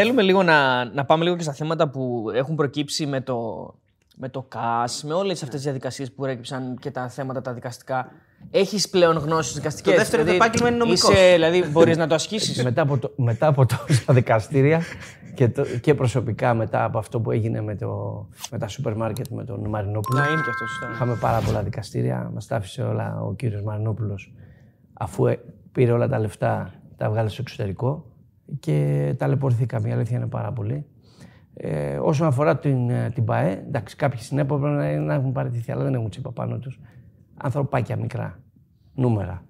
Ε, θέλουμε λίγο να, να πάμε λίγο και στα θέματα που έχουν προκύψει με το, με το ΚΑΣ, με όλες αυτές τις διαδικασίες που προέκυψαν και τα θέματα τα δικαστικά. Έχεις πλέον γνώσεις δικαστικές. Το δεύτερο του επάγγελμα είναι νομικός. Είσαι, δηλαδή, μπορείς να το ασκήσεις. μετά, από το, μετά από τόσα δικαστήρια και, το, και προσωπικά μετά από αυτό που έγινε με, το, με τα σούπερ μάρκετ με τον Μαρινόπουλο. να είναι και αυτός σωστά. Είχαμε πάρα πολλά δικαστήρια. Μας τα άφησε όλα ο κύριος Μαρινόπουλος, αφού ε, πήρε όλα τα λεφτά, τα βγάλε στο εξωτερικό και ταλαιπωρηθήκαμε. Η αλήθεια είναι πάρα πολύ. Ε, όσον αφορά την, ε, την ΠαΕ, εντάξει, κάποιοι συνέποπε να, να έχουν παραιτηθεί, αλλά δεν έχουν τσίπα πάνω τους. Ανθρωπάκια μικρά, νούμερα.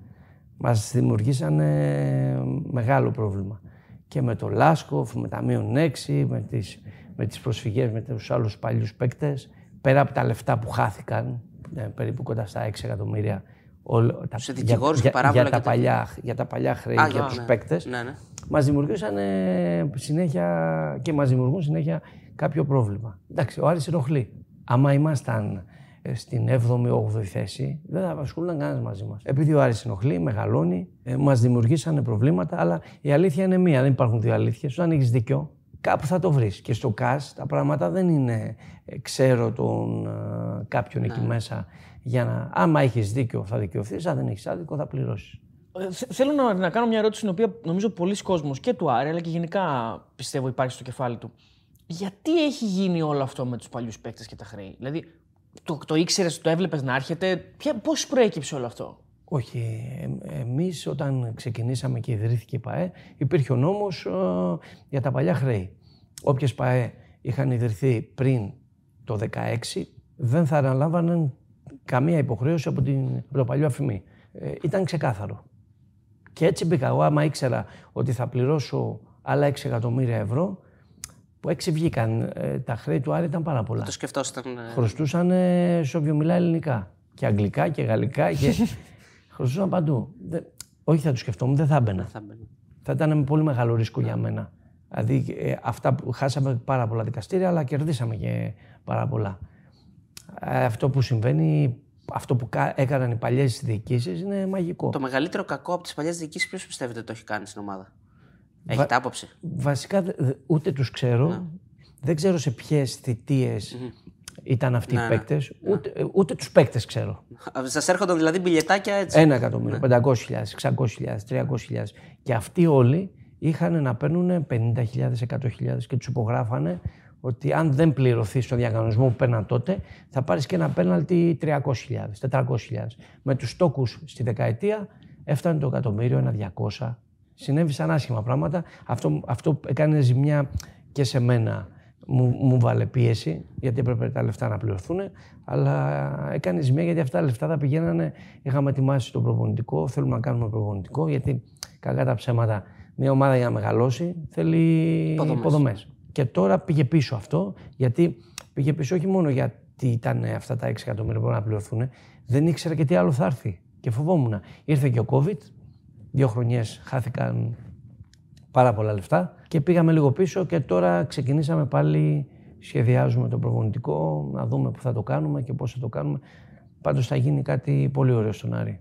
Μας δημιουργήσαν ε, μεγάλο πρόβλημα. Και με το Λάσκοφ, με τα μείον 6, με τις, με τις προσφυγές με τους άλλους παλιούς παίκτες, πέρα από τα λεφτά που χάθηκαν, ε, περίπου κοντά στα 6 εκατομμύρια, όλο, τα, Σε για, δικηγόρους και για, παράβολα για, τα και τέτοια. παλιά, για τα παλιά χρέη, Α, για για, τους ναι. παίκτες, Ναι, ναι. Μας δημιουργούσαν ε, συνέχεια και μας δημιουργούν συνέχεια κάποιο πρόβλημα. Εντάξει, ο Άρης ενοχλεί. Άμα ήμασταν ε, στην 7η-8η θέση, δεν θα ασχολούνταν κανένας μαζί μας. Επειδή ο Άρης ενοχλεί, μεγαλώνει, ε, μας δημιουργήσαν προβλήματα, αλλά η αλήθεια είναι μία. Δεν υπάρχουν δύο αλήθειες. Όταν έχεις δίκιο, κάπου θα το βρεις. Και στο ΚΑΣ τα πράγματα δεν είναι ε, ξέρω τον ε, κάποιον εκεί μέσα για να. Άμα έχεις δίκιο, θα δικαιωθείς. Αν δεν έχεις άδικο, θα πληρώσεις. Ε, θε- Θέλω να, να κάνω μια ερώτηση την οποία νομίζω πολλοί κόσμος και του Άρη αλλά και γενικά πιστεύω υπάρχει στο κεφάλι του. Γιατί έχει γίνει όλο αυτό με τους παλιούς παίκτες και τα χρέη; Δηλαδή το, το ήξερες, το έβλεπες να έρχεται; Ποια, πώς προέκυψε όλο αυτό; Όχι. Ε, εμείς όταν ξεκινήσαμε και ιδρύθηκε η ΠαΕ, υπήρχε ο νόμος ε, για τα παλιά χρέη. Όποιες ΠαΕ είχαν ιδρυθεί πριν το 2016, δεν θα αναλάμβαναν καμία υποχρέωση από, την, από το παλιό αφημί. Ε, ήταν ξεκάθαρο. Και έτσι μπήκα εγώ, άμα ήξερα ότι θα πληρώσω άλλα 6 εκατομμύρια ευρώ, που έξι βγήκαν, ε, τα χρέη του Άρη ήταν πάρα πολλά Το σκεφτόσασταν. ε, χρωστούσαν ε, σε όποιο μιλάει ελληνικά. Και αγγλικά και γαλλικά και χρωστούσαν παντού. Δεν- όχι θα το σκεφτόμουν, δεν θα έμπαινα. θα μπαίνει. Θα ήταν με πολύ μεγάλο ρίσκο για μένα. Δηλαδή ε, αυτά που χάσαμε πάρα πολλά δικαστήρια, αλλά κερδίσαμε και πάρα πολλά. Ε, αυτό που συμβαίνει, αυτό που κα- έκαναν οι παλιές διοικήσεις είναι μαγικό. Το μεγαλύτερο κακό από τις παλιές διοικήσεις, ποιος πιστεύετε ότι το έχει κάνει στην ομάδα; Έχετε άποψη; Βασικά δε- δε- ούτε τους ξέρω. Δεν ξέρω σε ποιες θητείες ήταν αυτοί Ναι, οι ναι. παίκτες. Ούτε, ε, ούτε τους παίκτες ξέρω. Σας έρχονταν δηλαδή μπιλετάκια έτσι; Ένα εκατομμύριο, 500.000, 600.000, 300.000. Και αυτοί όλοι είχαν να παίρνουν 50.000, 100.000 και τους υπογράφανε ότι αν δεν πληρωθείς στον διακανονισμό που παίρναν τότε, θα πάρεις και ένα πέναλτι 300.000, 400.000. Με τους τόκου στη δεκαετία έφτανε το εκατομμύριο, ένα 200. Συνέβησαν άσχημα πράγματα. Αυτό, αυτό έκανε ζημιά και σε μένα. Μου, μου βάλε πίεση, γιατί έπρεπε τα λεφτά να πληρωθούν, αλλά έκανε ζημιά γιατί αυτά τα λεφτά θα πηγαίνανε. Είχαμε ετοιμάσει το προπονητικό, θέλουμε να κάνουμε προπονητικό, γιατί κακά τα ψέματα, μια ομάδα για να μεγαλώσει θέλει Υποδομές. υποδομές. Και τώρα πήγε πίσω αυτό, γιατί πήγε πίσω όχι μόνο γιατί ήταν αυτά τα 6 εκατομμύρια που πρέπει να πληρωθούν, δεν ήξερα και τι άλλο θα έρθει. Και φοβόμουν. Ήρθε και ο COVID, δύο χρονιές χάθηκαν πάρα πολλά λεφτά και πήγαμε λίγο πίσω και τώρα ξεκινήσαμε πάλι, σχεδιάζουμε το προπονητικό, να δούμε που θα το κάνουμε και πώς θα το κάνουμε. Πάντως θα γίνει κάτι πολύ ωραίο στον Άρη.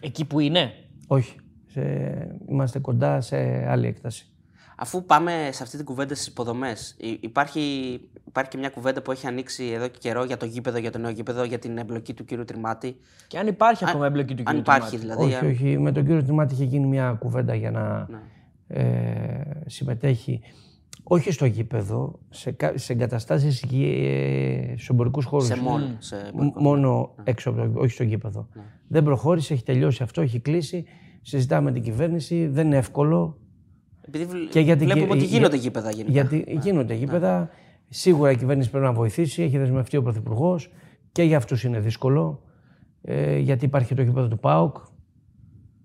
Εκεί που είναι; Όχι, σε- είμαστε κοντά σε άλλη έκταση. Αφού πάμε σε αυτή την κουβέντα στις υποδομές, υπάρχει, υπάρχει και μια κουβέντα που έχει ανοίξει εδώ και καιρό για το γήπεδο, για το νέο γήπεδο, για την εμπλοκή του κύριου Τριμάτη. Και αν υπάρχει ακόμα εμπλοκή του Αν κ. υπάρχει δηλαδή. όχι, αν- όχι. Με τον κύριο Τριμάτη είχε γίνει μια κουβέντα για να Ναι. ε, συμμετέχει όχι στο γήπεδο, σε, κα- σε εγκαταστάσεις ε, στους εμπορικούς χώρους. Σε μόνο. Σε... Μ- μόνο έξω από το γήπεδο, όχι στο γήπεδο. Δεν προχώρησε, έχει τελειώσει αυτό, έχει κλείσει. Συζητάμε με την κυβέρνηση, δεν είναι εύκολο. Επειδή βλ- Και για την βλέπουμε κυ- ότι για- γίνονται γήπεδα γενικά. Γιατί γίνονται γήπεδα. Σίγουρα η κυβέρνηση πρέπει να βοηθήσει, έχει δεσμευτεί ο Πρωθυπουργός και για αυτούς είναι δύσκολο. Ε, γιατί υπάρχει το γήπεδο του ΠΑΟΚ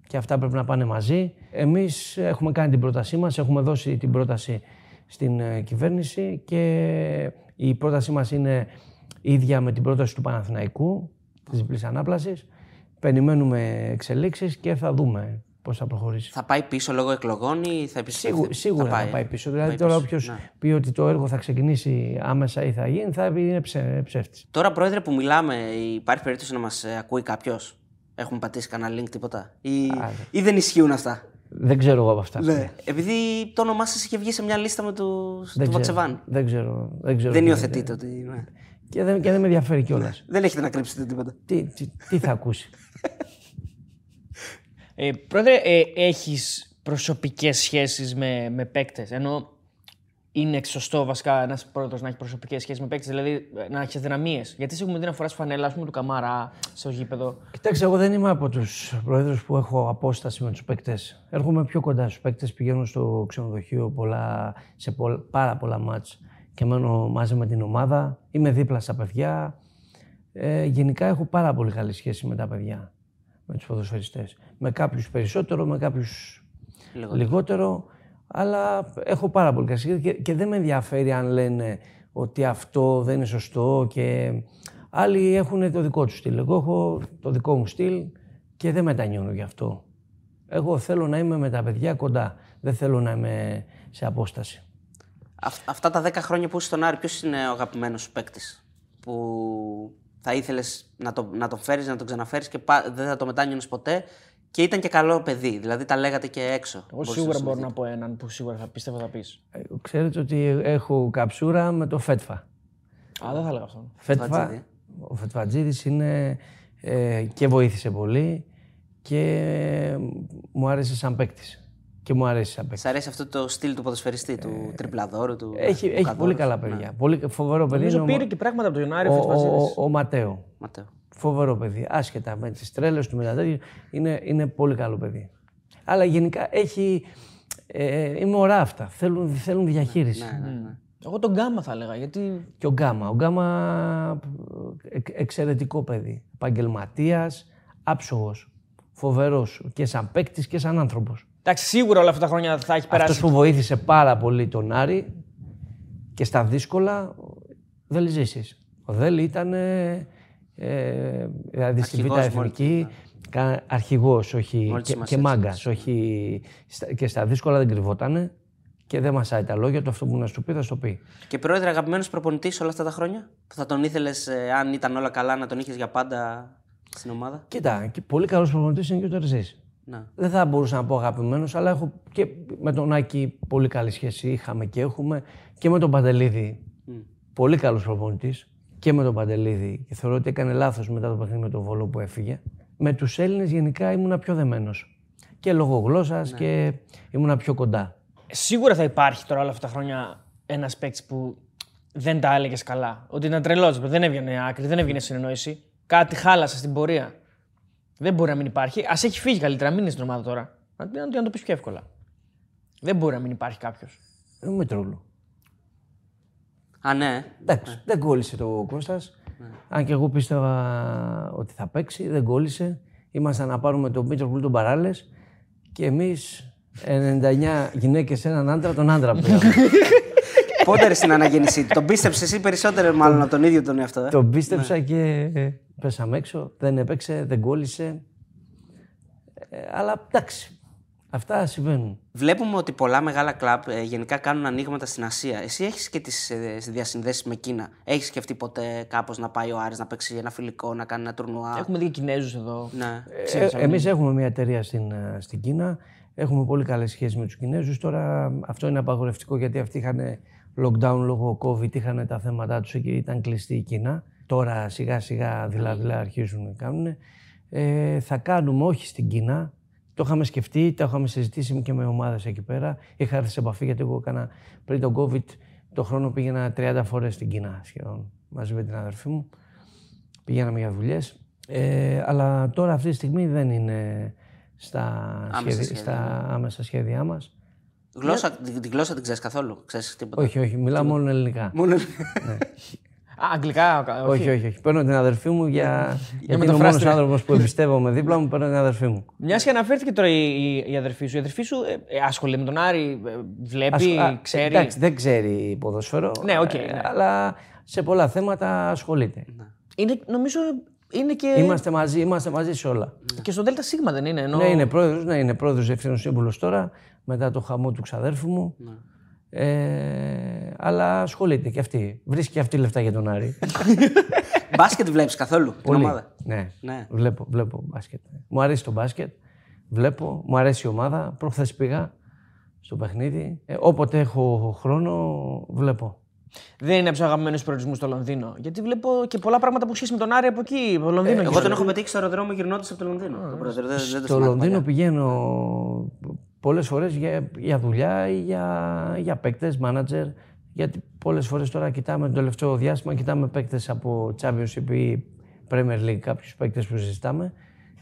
και αυτά πρέπει να πάνε μαζί. Εμείς έχουμε κάνει την πρότασή μας, έχουμε δώσει την πρόταση στην ε, κυβέρνηση και η πρότασή μας είναι ίδια με την πρόταση του Παναθηναϊκού, της διπλής ανάπλασης. Περιμένουμε εξελίξεις και θα δούμε πώς θα προχωρήσει. Θα πάει πίσω λόγω εκλογών ή θα επιστρέψει; Σίγου- σίγουρα θα πάει, πίσω. Δηλαδή, τώρα όποιος Ναι. πει ότι το έργο θα ξεκινήσει άμεσα ή θα γίνει, θα πει είναι ψε, ψεύτης. Τώρα, πρόεδρε, που μιλάμε, υπάρχει περίπτωση να μας ακούει κάποιος; Έχουμε πατήσει κανένα link τίποτα; Ή, ή δεν ισχύουν αυτά; Δεν ξέρω εγώ από αυτά. Ναι. Επειδή το όνομά σας είχε βγει σε μια λίστα με του Δεν του ξέρω. Βατσεβάν. Δεν ξέρω. Δεν, ξέρω Δεν τι υιοθετείτε ότι. ναι. Και δεν, και δεν με ενδιαφέρει κιόλας. Δεν έχετε να κρύψετε τίποτα. τι, τι, τι θα ακούσει. Ε, πρόεδρε, ε, έχεις προσωπικές σχέσεις με, με παίκτες, ενώ είναι σωστό βασικά ένας πρόεδρος να έχει προσωπικές σχέσεις με παίκτες, δηλαδή ε, να έχεις αδυναμίες. Γιατί σε έχουμε δει να φοράς φανέλα, ας πούμε, του Καμαρά στο γήπεδο. Κοιτάξτε, εγώ δεν είμαι από τους προέδρου που έχω απόσταση με τους παίκτες. Έρχομαι πιο κοντά στους παίκτες, πηγαίνω στο ξενοδοχείο πολλά, σε πολλ- πάρα πολλά μάτς και μένω μαζί με την ομάδα. Είμαι δίπλα στα παιδιά. Ε, γενικά έχω πάρα πολύ καλή σχέση με τα παιδιά, με τους ποδοσφαιριστές. Με κάποιους περισσότερο, με κάποιους Λιγότερο. λιγότερο, αλλά έχω πάρα πολύ καλή σχέση και, και δεν με ενδιαφέρει αν λένε ότι αυτό δεν είναι σωστό και άλλοι έχουν το δικό τους στυλ. Εγώ έχω το δικό μου στυλ και δεν μετανιώνω γι' αυτό. Εγώ θέλω να είμαι με τα παιδιά κοντά. Δεν θέλω να είμαι σε απόσταση. Αυ- αυτά τα 10 χρόνια που είσαι στον Άρη, ποιος είναι ο αγαπημένος σου παίκτης που θα ήθελες να, το, να τον φέρεις, να τον ξαναφέρεις και πα- δεν θα το μετάνιωνες ποτέ και ήταν και καλό παιδί. Δηλαδή τα λέγατε και έξω. Εγώ Μπορείς σίγουρα να μπορώ να πω έναν που σίγουρα θα πίστευα θα πεις. Ε, Ξέρετε ότι έχω καψούρα με το Φέτφα. Α, δεν θα έλεγα αυτό. Φέτφα, Φετφατζίδη. ο Φετφατζίδης είναι ε, και βοήθησε πολύ και μου άρεσε σαν παίκτης. Και μου αρέσει σαν παίκτης. Σ' αρέσει αυτό το στυλ του ποδοσφαιριστή, του τριπλαδόρου, του. Ε, Έχει, έχει Λουκαδόρου. πολύ καλά παιδιά. Πολύ φοβερό παιδί. Νομίζω είναι ο, πήρε και πράγματα από τον Ιωνάρη ο, ο, ο, Φετφαζίδης. ο, ο Ματέο. Ματέο. Φοβερό παιδί. Άσχετα με τις τρέλες του, με τα τέτοια. Είναι, είναι πολύ καλό παιδί. Αλλά γενικά έχει. Ε, είναι ωραία αυτά. Θέλουν, θέλουν διαχείριση. Ναι, ναι, ναι. Εγώ τον Γκάμα θα έλεγα. Γιατί Και ο Γκάμα. Ο Γκάμα εκ- εξαιρετικό παιδί. Επαγγελματίας, άψογος. Φοβερός και σαν παίκτης και σαν άνθρωπος. Εντάξει, σίγουρα όλα αυτά τα χρόνια θα έχει περάσει. Αυτό που βοήθησε πάρα πολύ τον Άρη και στα δύσκολα, ο Δέλη Ζήσης. Ο Δέλη ήταν. Ε, ε, δηλαδή στη Β' Αρχηγός Εθνική, κα- αρχηγός, όχι, Μόλις και, σημασία και μάγκας, όχι, στα- και στα δύσκολα δεν κρυβότανε και δεν μασάει τα λόγια του, αυτό που να σου πει θα σου πει. Και πρόεδρε, αγαπημένος προπονητής όλα αυτά τα χρόνια. Που θα τον ήθελες, αν ήταν όλα καλά, να τον είχες για πάντα στην ομάδα; Κοίτα, και πολύ καλός προπονητής είναι και ο Τερζής. Ναι. Δεν θα μπορούσα να πω αγαπημένος, αλλά έχω και με τον Άκη πολύ καλή σχέση. Είχαμε και έχουμε και με τον Παντελίδη. Πολύ καλός προπονητής. Και με τον Παντελίδη. Και θεωρώ ότι έκανε λάθος μετά το παιχνίδι με τον Βόλο που έφυγε. Με τους Έλληνες γενικά ήμουνα πιο δεμένος. Και λόγω γλώσσας και ήμουνα πιο κοντά. Σίγουρα θα υπάρχει τώρα όλα αυτά τα χρόνια ένας παίκτης που δεν τα έλεγες καλά. Ότι ήταν τρελός, δεν έβγαινε άκρη, δεν έβγαινε συνεννόηση. Κάτι χάλασε στην πορεία. Δεν μπορεί να μην υπάρχει. Α έχει φύγει καλύτερα, μην είναι στην ομάδα τώρα. Να, να, να το πεις πιο εύκολα. Δεν μπορεί να μην υπάρχει κάποιος. Δεν με τρόλο. Α, ναι. Εντάξει, δεν κόλλησε το Κώστας. Αν και εγώ πίστευα ότι θα παίξει, δεν κόλλησε. Ήμασταν να πάρουμε τον Μήτρο Πουλ τον Παράλες και εμείς 99 γυναίκες έναν άντρα, τον άντρα πήραμε. Πότε ρε στην αναγέννησή του. Τον πίστεψε εσύ περισσότερο, μάλλον από τον ίδιο τον εαυτό. Ε; τον πίστεψα και ε, πέσαμε έξω. Δεν έπαιξε, δεν κόλλησε. Ε, αλλά εντάξει, αυτά συμβαίνουν. Βλέπουμε ότι πολλά μεγάλα κλαμπ ε, γενικά κάνουν ανοίγματα στην Ασία. Εσύ έχεις και τις ε, διασυνδέσεις με Κίνα; Έχεις σκεφτεί ποτέ κάπως να πάει ο Άρης να παίξει ένα φιλικό, να κάνει ένα τουρνουά; Έχουμε δει Κινέζους εδώ. Ναι. Ξέρεις, Ε, εμείς έχουμε μια εταιρεία στην, ε, στην Κίνα. Έχουμε πολύ καλές σχέσεις με τους Κινέζους. Τώρα αυτό είναι απαγορευτικό γιατί αυτοί είχαν lockdown λόγω COVID, είχαν τα θέματα τους και ήταν κλειστή η Κίνα. Τώρα σιγά σιγά δειλά-δειλά αρχίζουν να κάνουν. Ε, θα κάνουμε όχι στην Κίνα. Το είχαμε σκεφτεί, το είχαμε συζητήσει και με ομάδες εκεί πέρα. Είχα έρθει σε επαφή γιατί εγώ έκανα πριν τον COVID το χρόνο πήγαινα 30 φορές στην Κίνα σχεδόν μαζί με την αδερφή μου πηγαίναμε για δουλειές. Ε, αλλά τώρα αυτή τη στιγμή δεν είναι στα, Άμεσα σχέδια, σχέδια, στα άμεσα σχέδιά μας. Γλώσσα, την, την γλώσσα την ξέρεις καθόλου. Ξέρεις τίποτα. Όχι, όχι, μιλάω μόνο ελληνικά. Μόνο... Α, αγγλικά, κα- όχι, όχι, όχι. Παίρνω την αδερφή μου για. γιατί είναι ο μόνος μεταφράστρια. άνθρωπος που εμπιστεύομαι δίπλα μου, παίρνω την αδερφή μου. Μιας και αναφέρθηκε τώρα η, η, η αδερφή σου. Η αδερφή σου ε, ε, ασχολείται με τον Άρη, ε, βλέπει, Ας- α, ξέρει; Εντάξει, δεν ξέρει ποδόσφαιρο. Ναι, οκ, ε, ναι. αλλά σε πολλά θέματα ασχολείται. Είναι, νομίζω είναι και, Είμαστε μαζί, είμαστε μαζί σε όλα. και στο ΔΣ δεν είναι. Ενώ... Ναι, είναι πρόεδρος, ναι, είναι πρόεδρος διευθύνων σύμβουλος τώρα, μετά το χαμό του ξαδέρφου μου. Ε, αλλά ασχολείται και αυτή. Βρίσκει και αυτή λεφτά για τον Άρη. Μπάσκετ βλέπεις καθόλου την ομάδα; Ναι. Ναι. Βλέπω, βλέπω μπάσκετ. Μου αρέσει το μπάσκετ. Βλέπω, μου αρέσει η ομάδα. Προχθές πήγα στο παιχνίδι. Ε, όποτε έχω χρόνο, βλέπω. Δεν είναι από τους αγαπημένους προορισμούς στο Λονδίνο. Γιατί βλέπω και πολλά πράγματα που σχέση με τον Άρη από εκεί. Από Λονδίνο Εγώ γίνεται. τον έχω πετύχει στο αεροδρόμιο γυρνώντας από το Λονδίνο. Το πρώτο, δεν- δεν το Στο θυμάμαι Λονδίνο παλιά. πηγαίνω πολλές φορές για, για δουλειά ή για, για παίκτες, manager. Γιατί πολλές φορές τώρα κοιτάμε το τελευταίο διάστημα, κοιτάμε παίκτες από Championship ή Premier League, κάποιους παίκτες που συζητάμε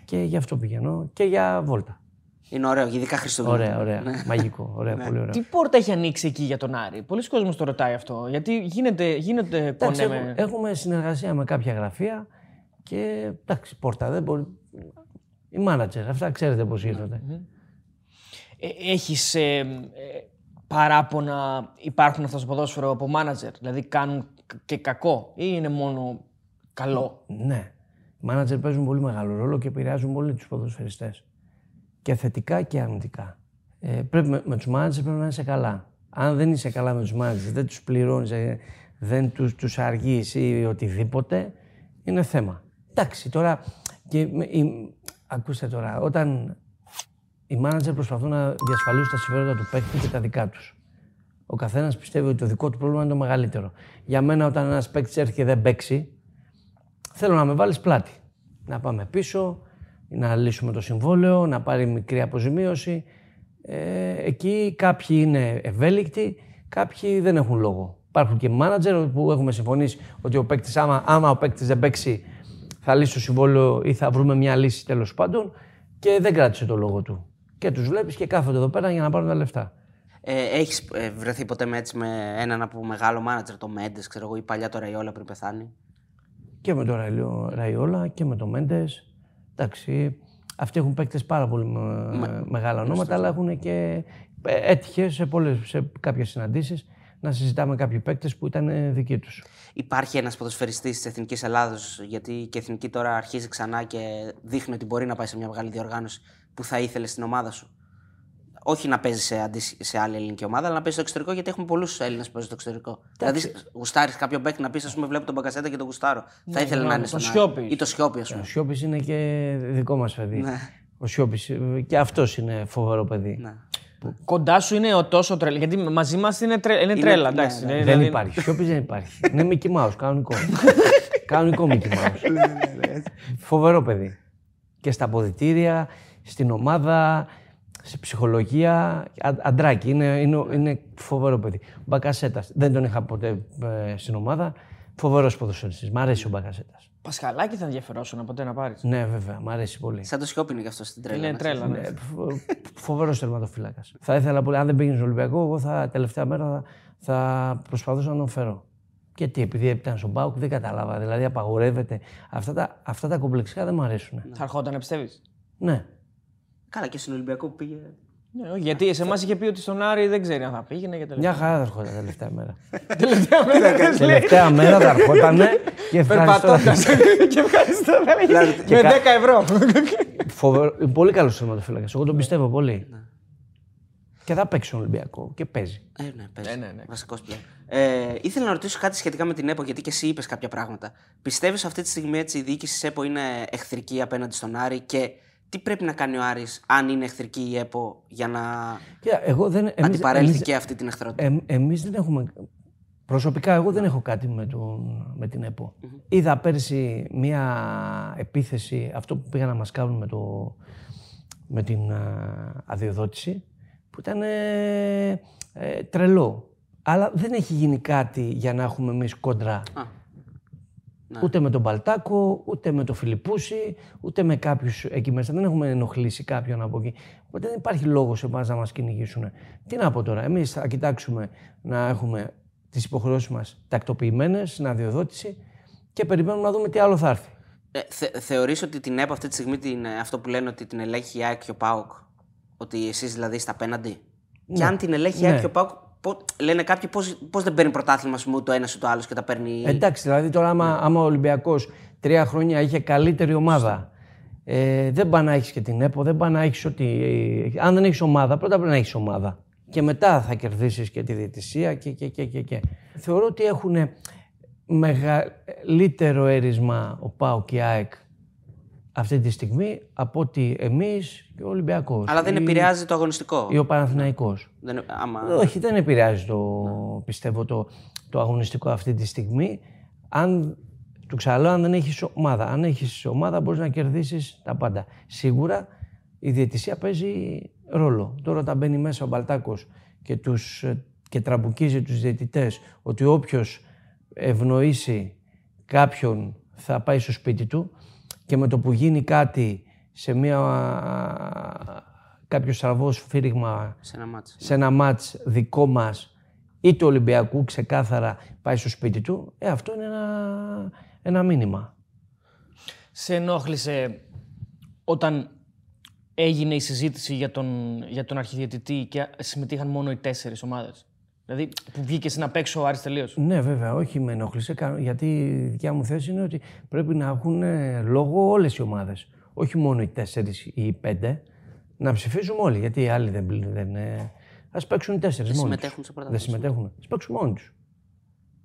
και γι' αυτό πηγαίνω και για βόλτα. Είναι ωραίο, ειδικά Χριστούγεννα. Ωραία, ωραία. Μαγικό. Ωραία, πολύ ωραία. Ναι. Τι πόρτα έχει ανοίξει εκεί για τον Άρη; Πολλοί κόσμοι το ρωτάει αυτό. Γιατί γίνεται, γίνεται Εντάξει, κονέ έχουμε, με. έχουμε συνεργασία με κάποια γραφεία και εντάξει, πόρτα δεν μπορεί. Η manager, αυτά ξέρετε πώς γίνονται. Ε, έχεις ε, ε, παράπονα υπάρχουν αυτά στο ποδόσφαιρο από μάνατζερ; Δηλαδή κάνουν κ- και κακό ή είναι μόνο καλό; Ναι. Οι μάνατζερ παίζουν πολύ μεγάλο ρόλο και επηρεάζουν πολύ τους ποδοσφαιριστές. Και θετικά και αρνητικά. Ε, πρέπει, με, με τους μάνατζερ πρέπει να είσαι καλά. Αν δεν είσαι καλά με τους μάνατζερ, δεν τους πληρώνεις, δεν τους τους αργείς ή οτιδήποτε, είναι θέμα. Εντάξει, τώρα. Και, με- η- ακούστε τώρα, όταν οι μάνατζερ προσπαθούν να διασφαλίσουν τα συμφέροντα του παίκτη και τα δικά τους. Ο καθένας πιστεύει ότι το δικό του πρόβλημα είναι το μεγαλύτερο. Για μένα, όταν ένας παίκτης έρθει και δεν παίξει, Θέλω να με βάλεις πλάτη. Να πάμε πίσω, να λύσουμε το συμβόλαιο, να πάρει μικρή αποζημίωση. Ε, εκεί κάποιοι είναι ευέλικτοι, κάποιοι δεν έχουν λόγο. Υπάρχουν και μάνατζερ που έχουμε συμφωνήσει ότι ο παίκτης, άμα, άμα ο παίκτης δεν παίξει, θα λύσει το συμβόλαιο ή θα βρούμε μια λύση τέλος πάντων και δεν κράτησε το λόγο του. Και τους βλέπεις και κάθονται εδώ πέρα για να πάρουν τα λεφτά. Ε, Έχεις βρεθεί ποτέ με, έτσι, με έναν από μεγάλο μάνατζερ, το Μέντε, ξέρω εγώ, ή παλιά το Ραϊόλα πριν πεθάνει; Και με τον Ραϊλο- Ραϊόλα και με τον Μέντε. Εντάξει, αυτοί έχουν παίκτες πάρα πολύ με- μεγάλα ονόματα, αλλά έχουν και ε, έτυχες σε, πολλές, σε κάποιες συναντήσεις να συζητάμε κάποιοι παίκτες που ήταν ε, δικοί τους. Υπάρχει ένας ποδοσφαιριστής της Εθνικής Ελλάδος, γιατί και η Εθνική τώρα αρχίζει ξανά και δείχνει ότι μπορεί να πάει σε μια μεγάλη διοργάνωση που θα ήθελες στην ομάδα σου. Όχι να παίζεις σε, αντίσ- σε άλλη ελληνική ομάδα, αλλά να παίζεις στο εξωτερικό, γιατί έχουμε πολλούς Έλληνες που παίζουν στο εξωτερικό. Δηλαδή, γουστάρεις κάποιο παίκ να πεις, ας πούμε, βλέπω τον Μπαγκασέτα και τον γουστάρω. θα ήθελε να είναι τον στον Σιώπης. Άρη. Ή το Σιώπη, ας πούμε. Ο Σιώπης είναι και δικό μας παιδί. Ναι. Ο Σιώπης και αυτός είναι φοβερό παιδί. Ναι. Κοντά σου είναι ο τόσο τρέλα. Γιατί μαζί μας είναι, τρε- είναι τρέλα. ναι, εντάξει. ναι. Είναι- Δεν δηλαδή- υπάρχει. Σιώπης δεν υπάρχει. είναι Mickey Mouse, κανονικό. κανονικό Mickey Mouse. Φοβερό παιδί. Και στα αποδητήρια, στην ομάδα, σε ψυχολογία. Α, αντράκι. Είναι, είναι, είναι φοβερό παιδί. Ο Μπακασέτας. Δεν τον είχα ποτέ ε, στην ομάδα. Φοβερός ποδοσφαιριστής. Μ' αρέσει ο Μπακασέτας. Πασχαλάκι θα ενδιαφερόσουν ποτέ να πάρεις. Ναι, βέβαια, μ' αρέσει πολύ. Σαν το Σιώπη είναι και αυτό στην τρέλα. Είναι να τρέλα. ναι. Φοβερός τερματοφύλακας. Θα ήθελα πολύ, αν δεν πήγαινε στο Ολυμπιακό, εγώ θα, τελευταία μέρα θα, θα προσπαθούσα να τον φέρω. Και τι, επειδή ήταν στον Πάουκ, δεν κατάλαβα. Δηλαδή, απαγορεύεται. Αυτά τα, αυτά τα κομπλεξικά δεν μου αρέσουν. Θα ερχόταν, πιστεύεις; Ναι. Καλά, και στον Ολυμπιακό που πήγε. Ναι, όχι, γιατί σε εμά είχε πει ότι στον Άρη δεν ξέρει αν θα πήγαινε για τελευταία. Μια χαρά θα ερχόταν τελευταία μέρα. Τελευταία μέρα. δεν λέει. τελευταία μέρα θα ερχόταν και ευχαριστώ. Περπατώντας. και ευχαριστώ. και Με κα- 10 ευρώ. Φοβερό, είναι πολύ καλός τερματοφύλακα. Εγώ τον πιστεύω πολύ. Και θα παίξει στον Ολυμπιακό και παίζει. Ε, ναι, παίζει. Ναι, ναι, ναι. Βασικός πλέον. Ε, ήθελα να ρωτήσω κάτι σχετικά με την ΕΠΟ, γιατί και εσύ είπες κάποια πράγματα. Πιστεύεις αυτή τη στιγμή έτσι, η διοίκηση της ΕΠΟ είναι εχθρική απέναντι στον Άρη και τι πρέπει να κάνει ο Άρης αν είναι εχθρική η ΕΠΟ για να Κοίτα, εγώ δεν, εμείς, αντιπαρέλθει εμείς- και αυτή την εχθρότητα; Εμ, εμείς δεν έχουμε... Προσωπικά εγώ δεν έχω κάτι με, τον, με την ΕΠΟ. Είδα πέρσι μία επίθεση, αυτό που πήγαν να μας κάνουν με, το, με την α, αδειοδότηση, που ήταν ε, ε, τρελό. Αλλά δεν έχει γίνει κάτι για να έχουμε εμείς κόντρα. Α, ναι. Ούτε με τον Παλτάκο, ούτε με τον Φιλιππούση, ούτε με κάποιους εκεί μέσα. Δεν έχουμε ενοχλήσει κάποιον από εκεί. Οπότε δεν υπάρχει λόγος σε εμάς να μας κυνηγήσουν. Τι να πω τώρα, εμείς θα κοιτάξουμε να έχουμε τις υποχρεώσεις μας τακτοποιημένες, στην αδειοδότηση και περιμένουμε να δούμε τι άλλο θα έρθει. Ε, θε, θεωρείς ότι την ΕΠΟ αυτή τη στιγμή, την, ε, αυτό που λένε ότι την ελέγχει η ΑΕΚ και ο ΠΑΟΚ, ότι εσείς δηλαδή στα απέναντι; Και αν την ελέγχει η ΑΕΚ Ναι. και ο ΠΑΟΚ, πο- λένε κάποιοι πώς, πώς δεν παίρνει πρωτάθλημα ας πούμε, ούτε ο ένας ούτε ο άλλος και τα παίρνει... Εντάξει, δηλαδή τώρα άμα, άμα ο Ολυμπιακός τρία χρόνια είχε καλύτερη ομάδα. Ε, δεν πάει να έχεις και την ΕΠΟ, δεν πάει να έχεις ότι. ε, αν δεν έχεις ομάδα, πρώτα πρέπει να έχεις ομάδα. Και μετά θα κερδίσεις και τη διαιτησία και, και, και, και, και. Θεωρώ ότι έχουν μεγαλύτερο έρισμα ο ΠΑΟ και η ΑΕΚ αυτή τη στιγμή από ότι εμείς και ο Ολυμπιακός. Αλλά δεν επηρεάζει το αγωνιστικό. Ή ο Παναθηναϊκός. Δεν, άμα... Όχι, δεν επηρεάζει το, πιστεύω, το, το αγωνιστικό αυτή τη στιγμή. Αν, του ξαναλέω, αν δεν έχεις ομάδα. Αν έχεις ομάδα, μπορείς να κερδίσεις τα πάντα. Σίγουρα η διαιτησία παίζει ρόλο. Τώρα, όταν μπαίνει μέσα ο Μπαλτάκος και, τους, και τραμπουκίζει τους διαιτητές ότι όποιος ευνοήσει κάποιον θα πάει στο σπίτι του και με το που γίνει κάτι σε μια κάποιο στραβό σφύριγμα Σε ένα μάτς. σε ένα μάτς δικό μας ή του Ολυμπιακού ξεκάθαρα πάει στο σπίτι του, ε, αυτό είναι ένα, ένα μήνυμα. Σε ενόχλησε όταν έγινε η συζήτηση για τον, για τον αρχιδιαιτητή και συμμετείχαν μόνο οι τέσσερις ομάδες; Δηλαδή που βγήκες να παίξει ο Άρης τελείως. Ναι, βέβαια, όχι με ενόχλησε, κα- γιατί η δικιά μου θέση είναι ότι πρέπει να έχουν ε, λόγο όλες οι ομάδες. Όχι μόνο οι τέσσερις ή οι πέντε, να ψηφίζουμε όλοι, γιατί οι άλλοι δεν, πλη- δεν ε, ας παίξουν οι τέσσερις μόνοι τους. συμμετέχουν σε πρώτα Δεν θέση. συμμετέχουν. Ας παίξουν μόνοι τους.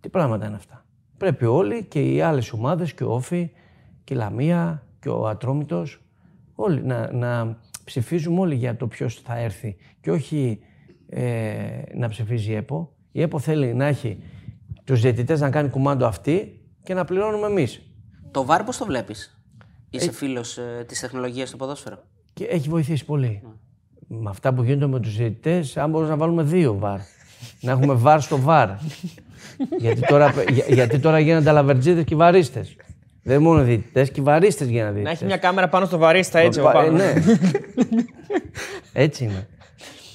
Τι πράγματα είναι αυτά. Πρέπει όλοι και οι άλλες ομάδες και ο Όφη και η Λαμία και ο Ατρόμητος όλοι να, να ψηφίζουμε όλοι για το ποιος θα έρθει και όχι ε, να ψηφίζει η ΕΠΟ. Η ΕΠΟ θέλει να έχει τους διαιτητές να κάνει κουμάντο αυτή και να πληρώνουμε εμείς. Το βάρ πώς το βλέπεις; Είσαι Ε- φίλος ε, της τεχνολογίας στο ποδόσφαιρο; Και έχει βοηθήσει πολύ. Με αυτά που γίνονται με τους διαιτητές, αν μπορούμε να βάλουμε δύο βαρ. να έχουμε βαρ στο βαρ. γιατί, τώρα, για- γιατί τώρα γίνονται αλαβερτζίδες και βαρίστες. Δεν είναι μόνο διαιτητές, και βαρίστες γίνανε Να διαιτητές. έχει μια κάμερα πάνω στο βαρίστα έτσι από Πα- πάνω. ε, ναι. Έτσι είναι.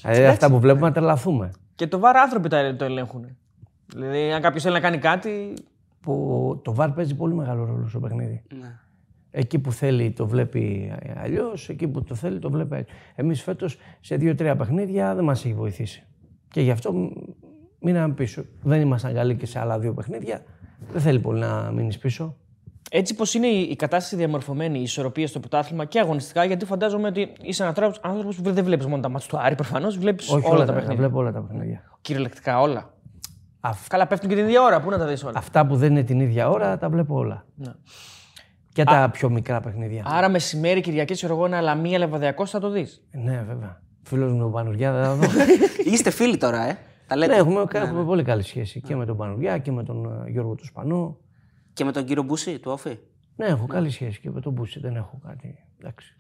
Δηλαδή αυτά που βλέπουμε να τρελαθούμε. Και το βάρα άνθρωποι τα- το ελέγχουν. Δηλαδή, αν κάποιος θέλει να κάνει κάτι. Που το βαρ παίζει πολύ μεγάλο ρόλο στο παιχνίδι. Ναι. Εκεί που θέλει το βλέπει αλλιώς, εκεί που το θέλει το βλέπει έτσι. Εμείς φέτος σε δύο-τρία παιχνίδια δεν μας έχει βοηθήσει. Και γι' αυτό μ- μείναμε πίσω. Δεν ήμασταν καλοί και σε άλλα δύο παιχνίδια. Δεν θέλει πολύ να μείνεις πίσω. Έτσι πως είναι η η κατάσταση διαμορφωμένη, η ισορροπία στο πρωτάθλημα και αγωνιστικά, γιατί φαντάζομαι ότι είσαι ένα άνθρωπος που δεν βλέπεις μόνο τα μάτια του Άρη, προφανώς βλέπεις Όχι όλα τα τα παιχνίδια. βλέπω όλα τα παιχνίδια. Κυριολεκτικά όλα. Αυ- Καλά, πέφτουν και την ίδια ώρα. Πού να τα δεις όλα. Αυτά που δεν είναι την ίδια ώρα τα βλέπω όλα. Ναι. Και τα πιο μικρά παιχνίδια. Άρα μεσημέρι, Κυριακή, ξέρω εγώ, ένα λαμία λεβαδιακός θα το δεις. Ναι, βέβαια. Φίλος μου ο Πανουριά δεν θα δω. Είστε φίλοι τώρα, ε; Τα λέτε. ναι, έχουμε, έχουμε πολύ καλή σχέση και με τον Πανουριά και με τον ε, Γιώργο του Σπανού. Και με τον κύριο Μπούση του Όφη; Ναι, έχω καλή σχέση και με τον Μπούση. Δεν έχω κάτι. Εντάξει.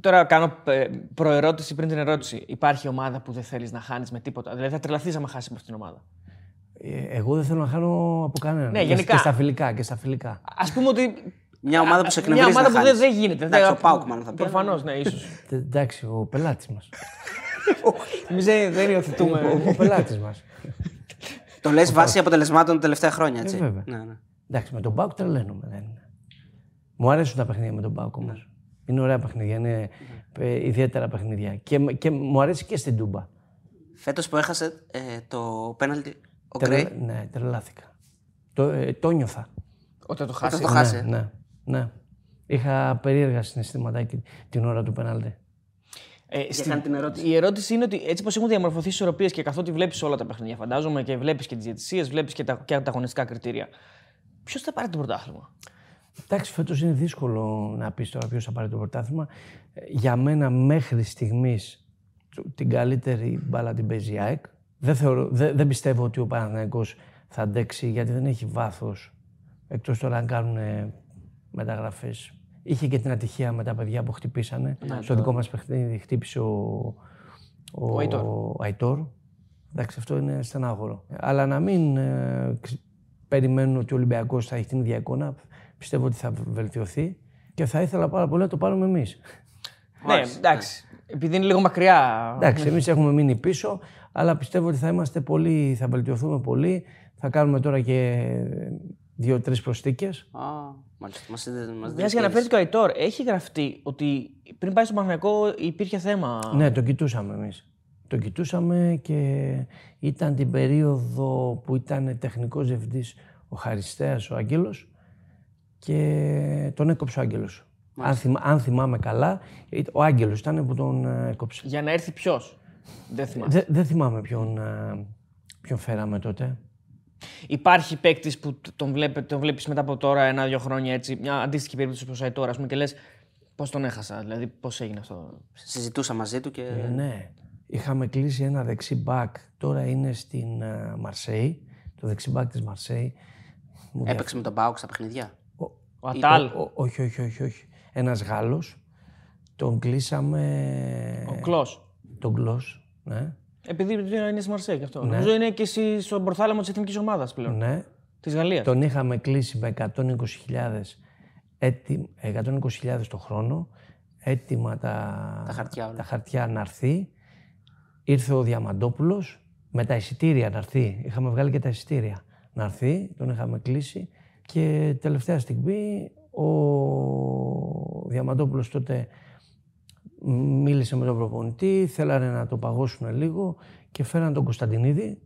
Τώρα κάνω ε, προερώτηση πριν την ερώτηση. Υπάρχει ομάδα που δεν θέλεις να χάνεις με τίποτα; Δηλαδή θα τρελαθείς άμα χάσεις με αυτήν την ομάδα; Ε, Εγώ δεν θέλω να χάνω από κανέναν. Ναι, Και- γενικά. Και στα φιλικά. Και στα φιλικά. Α πούμε ότι. Μια ομάδα που σε Μια εκνευρίζει ομάδα να που δεν, χάνεις. δεν γίνεται. Εντάξει, δεν- ο Πάουκ μάλλον θα πει. Προφανώς, ναι, ίσως. Τε- Εντάξει, ο πελάτης μας. Εμείς δεν, δεν υιοθετούμε. ο πελάτης μας. Το λες βάσει αποτελεσμάτων τα τελευταία χρόνια, έτσι. Ε, βέβαια. Ναι, ναι. Εντάξει, με τον Πάουκ τρελαίνουμε. Δεν είναι. Μου αρέσουν τα παιχνίδια με τον Πάουκ όμως. Είναι ωραία παιχνίδια. Είναι ε, ιδιαίτερα παιχνίδια. Και, με- και μου αρέσει και στην Τούμπα. Φέτος που έχασε ε, το πέναλτι ο Τρελα- Γκρέι. Ναι, τρελάθηκα. Το, ε, το νιώθα. Όταν το Όταν χάσει. το χάσει. Ναι, ναι, ναι. Είχα περίεργα συναισθήματα εκεί την ώρα του πέναλτι. Ε, στην- κάνει την ερώτηση. Η ερώτηση είναι ότι έτσι πως έχουν διαμορφωθεί ισορροπίες και καθότι βλέπεις όλα τα παιχνίδια, φαντάζομαι και βλέπεις και τις διαιτησίες, βλέπεις και, τα, και τα αγωνιστικά κριτήρια. Ποιος θα πάρει το πρωτάθλημα; Εντάξει, φέτος είναι δύσκολο να πεις τώρα ποιος θα πάρει το πρωτάθλημα. Ε, Για μένα, μέχρι στιγμής, την καλύτερη μπάλα την παίζει η ΑΕΚ. Δεν, θεωρώ, δεν, δεν πιστεύω ότι ο Παναθηναϊκός θα αντέξει γιατί δεν έχει βάθος. Εκτός τώρα αν κάνουν μεταγραφές. Είχε και την ατυχία με τα παιδιά που χτυπήσανε. Στο δικό μας παιχνίδι χτύπησε ο, ο, Ο Αϊτόρ. ο Αϊτόρ. Εντάξει, αυτό είναι στενάχωρο. Αλλά να μην ε, ξ- περιμένουν ότι ο Ολυμπιακός θα έχει την ίδια εικόνα. Πιστεύω ότι θα βελτιωθεί και θα ήθελα πάρα πολύ να το πάρουμε εμείς. Ναι, εντάξει. Επειδή είναι λίγο μακριά. Εντάξει, εμείς έχουμε μείνει πίσω, αλλά πιστεύω ότι θα είμαστε πολύ, θα βελτιωθούμε πολύ. Θα κάνουμε τώρα και δύο-τρεις προσθήκες. Α, μάλιστα. Μας, είδε- μας Μιας δίνεις και αναφέρθηκε είδηση. ο Αϊτόρ, έχει γραφτεί ότι πριν πάει στο Παναγιακό υπήρχε θέμα; Ναι, το κοιτούσαμε εμείς. Το κοιτούσαμε και ήταν την περίοδο που ήταν τεχνικός διευθυντής ο Χαριστέας, ο Άγγελος και τον έκοψε ο Άγγελος. Αν, θυμά- αν θυμάμαι καλά, ο Άγγελος ήταν που τον ε, έκοψε. Για να έρθει ποιος; Δεν θυμάμαι. Δεν δεν θυμάμαι ποιον, ε, ποιον φέραμε τότε. Υπάρχει παίκτης που τον, βλέπε, τον βλέπεις μετά από τώρα ένα-δύο χρόνια έτσι, μια αντίστοιχη περίπτωση όπω ο Αϊτόρ, ας πούμε, και λες Πώς τον έχασα, δηλαδή πώς έγινε αυτό; Συζητούσα μαζί του και. Ε, ναι. Είχαμε κλείσει ένα δεξί μπακ. Τώρα είναι στην ε, Μαρσέη. Το δεξί μπακ της Μαρσέη. Μου δια- Έπαιξε με τον Πάουκ στα παιχνίδια; Ο- Ο Ατάλ, ο- όχι, όχι, όχι, όχι. Ένας Γάλλος. Τον κλείσαμε... ο Κλό. Τον Κλός. Ναι. Επειδή είναι στη Μαρσέη και αυτό. Νομίζω είναι και εσύ στον πορθάλαμο της εθνικής ομάδας πλέον. ναι. Της Γαλλίας. Τον είχαμε κλείσει με 120.000 έτι- 120.000 το χρόνο. Έτοιμα τα, Τα χαρτιά όλα. τα χαρτιά να έρθει. Ήρθε ο Διαμαντόπουλος με τα εισιτήρια να έρθει. Είχαμε βγάλει και τα εισιτήρια να έρθει. Τον είχαμε κλείσει. Και τελευταία στιγμή ο Διαμαντόπουλος τότε μίλησε με τον προπονητή, θέλανε να το παγώσουν λίγο και φέραν τον Κωνσταντινίδη.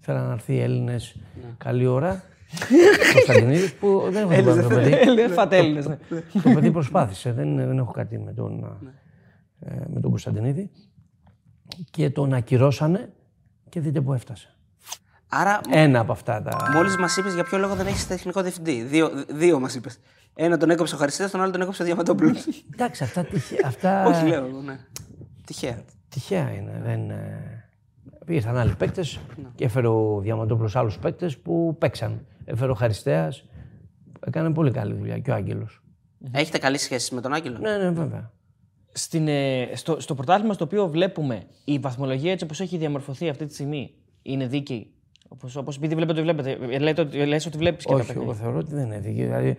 Θέλανε να έρθει οι Έλληνες καλή ώρα. Κωνσταντινίδης που δεν έχω τίποτα με το παιδί. Δεν φάτε Έλληνες, ναι. Το παιδί προσπάθησε, δεν, δεν έχω κάτι με τον, ε, με τον Κωνσταντινίδη. Και τον ακυρώσανε και δείτε που έφτασε. Άρα, Ένα από αυτά τα... μόλις μας είπες για ποιο λόγο δεν έχεις τεχνικό διευθυντή. Δύο, δύο μας είπες. Ένα τον έκοψε ο Χαριστέας, τον άλλο τον έκοψε ο Διαμαντόπουλος. Εντάξει, αυτά, τυχαία, αυτά Όχι, λέω εγώ, ναι. Τυχαία. τυχαία είναι. Δεν, ε, ήρθαν άλλοι παίκτες και έφερε ο Διαμαντόπουλος άλλους παίκτες που παίξαν. Έφερε ο Χαριστέας. Έκανε πολύ καλή δουλειά και ο Άγγελος. Έχετε καλή σχέση με τον Άγγελο; Ναι, ναι, βέβαια. Στην, ε, στο, στο πρωτάθλημα στο οποίο βλέπουμε η βαθμολογία έτσι όπως έχει διαμορφωθεί αυτή τη στιγμή είναι δίκαιη; Όπως, όπως επειδή βλέπετε, βλέπετε. Ε, Λέτε, ότι- λες ότι βλέπεις και τα Όχι, παιχνίδια. εγώ θεωρώ ότι δεν είναι δίκαιο. Δηλαδή,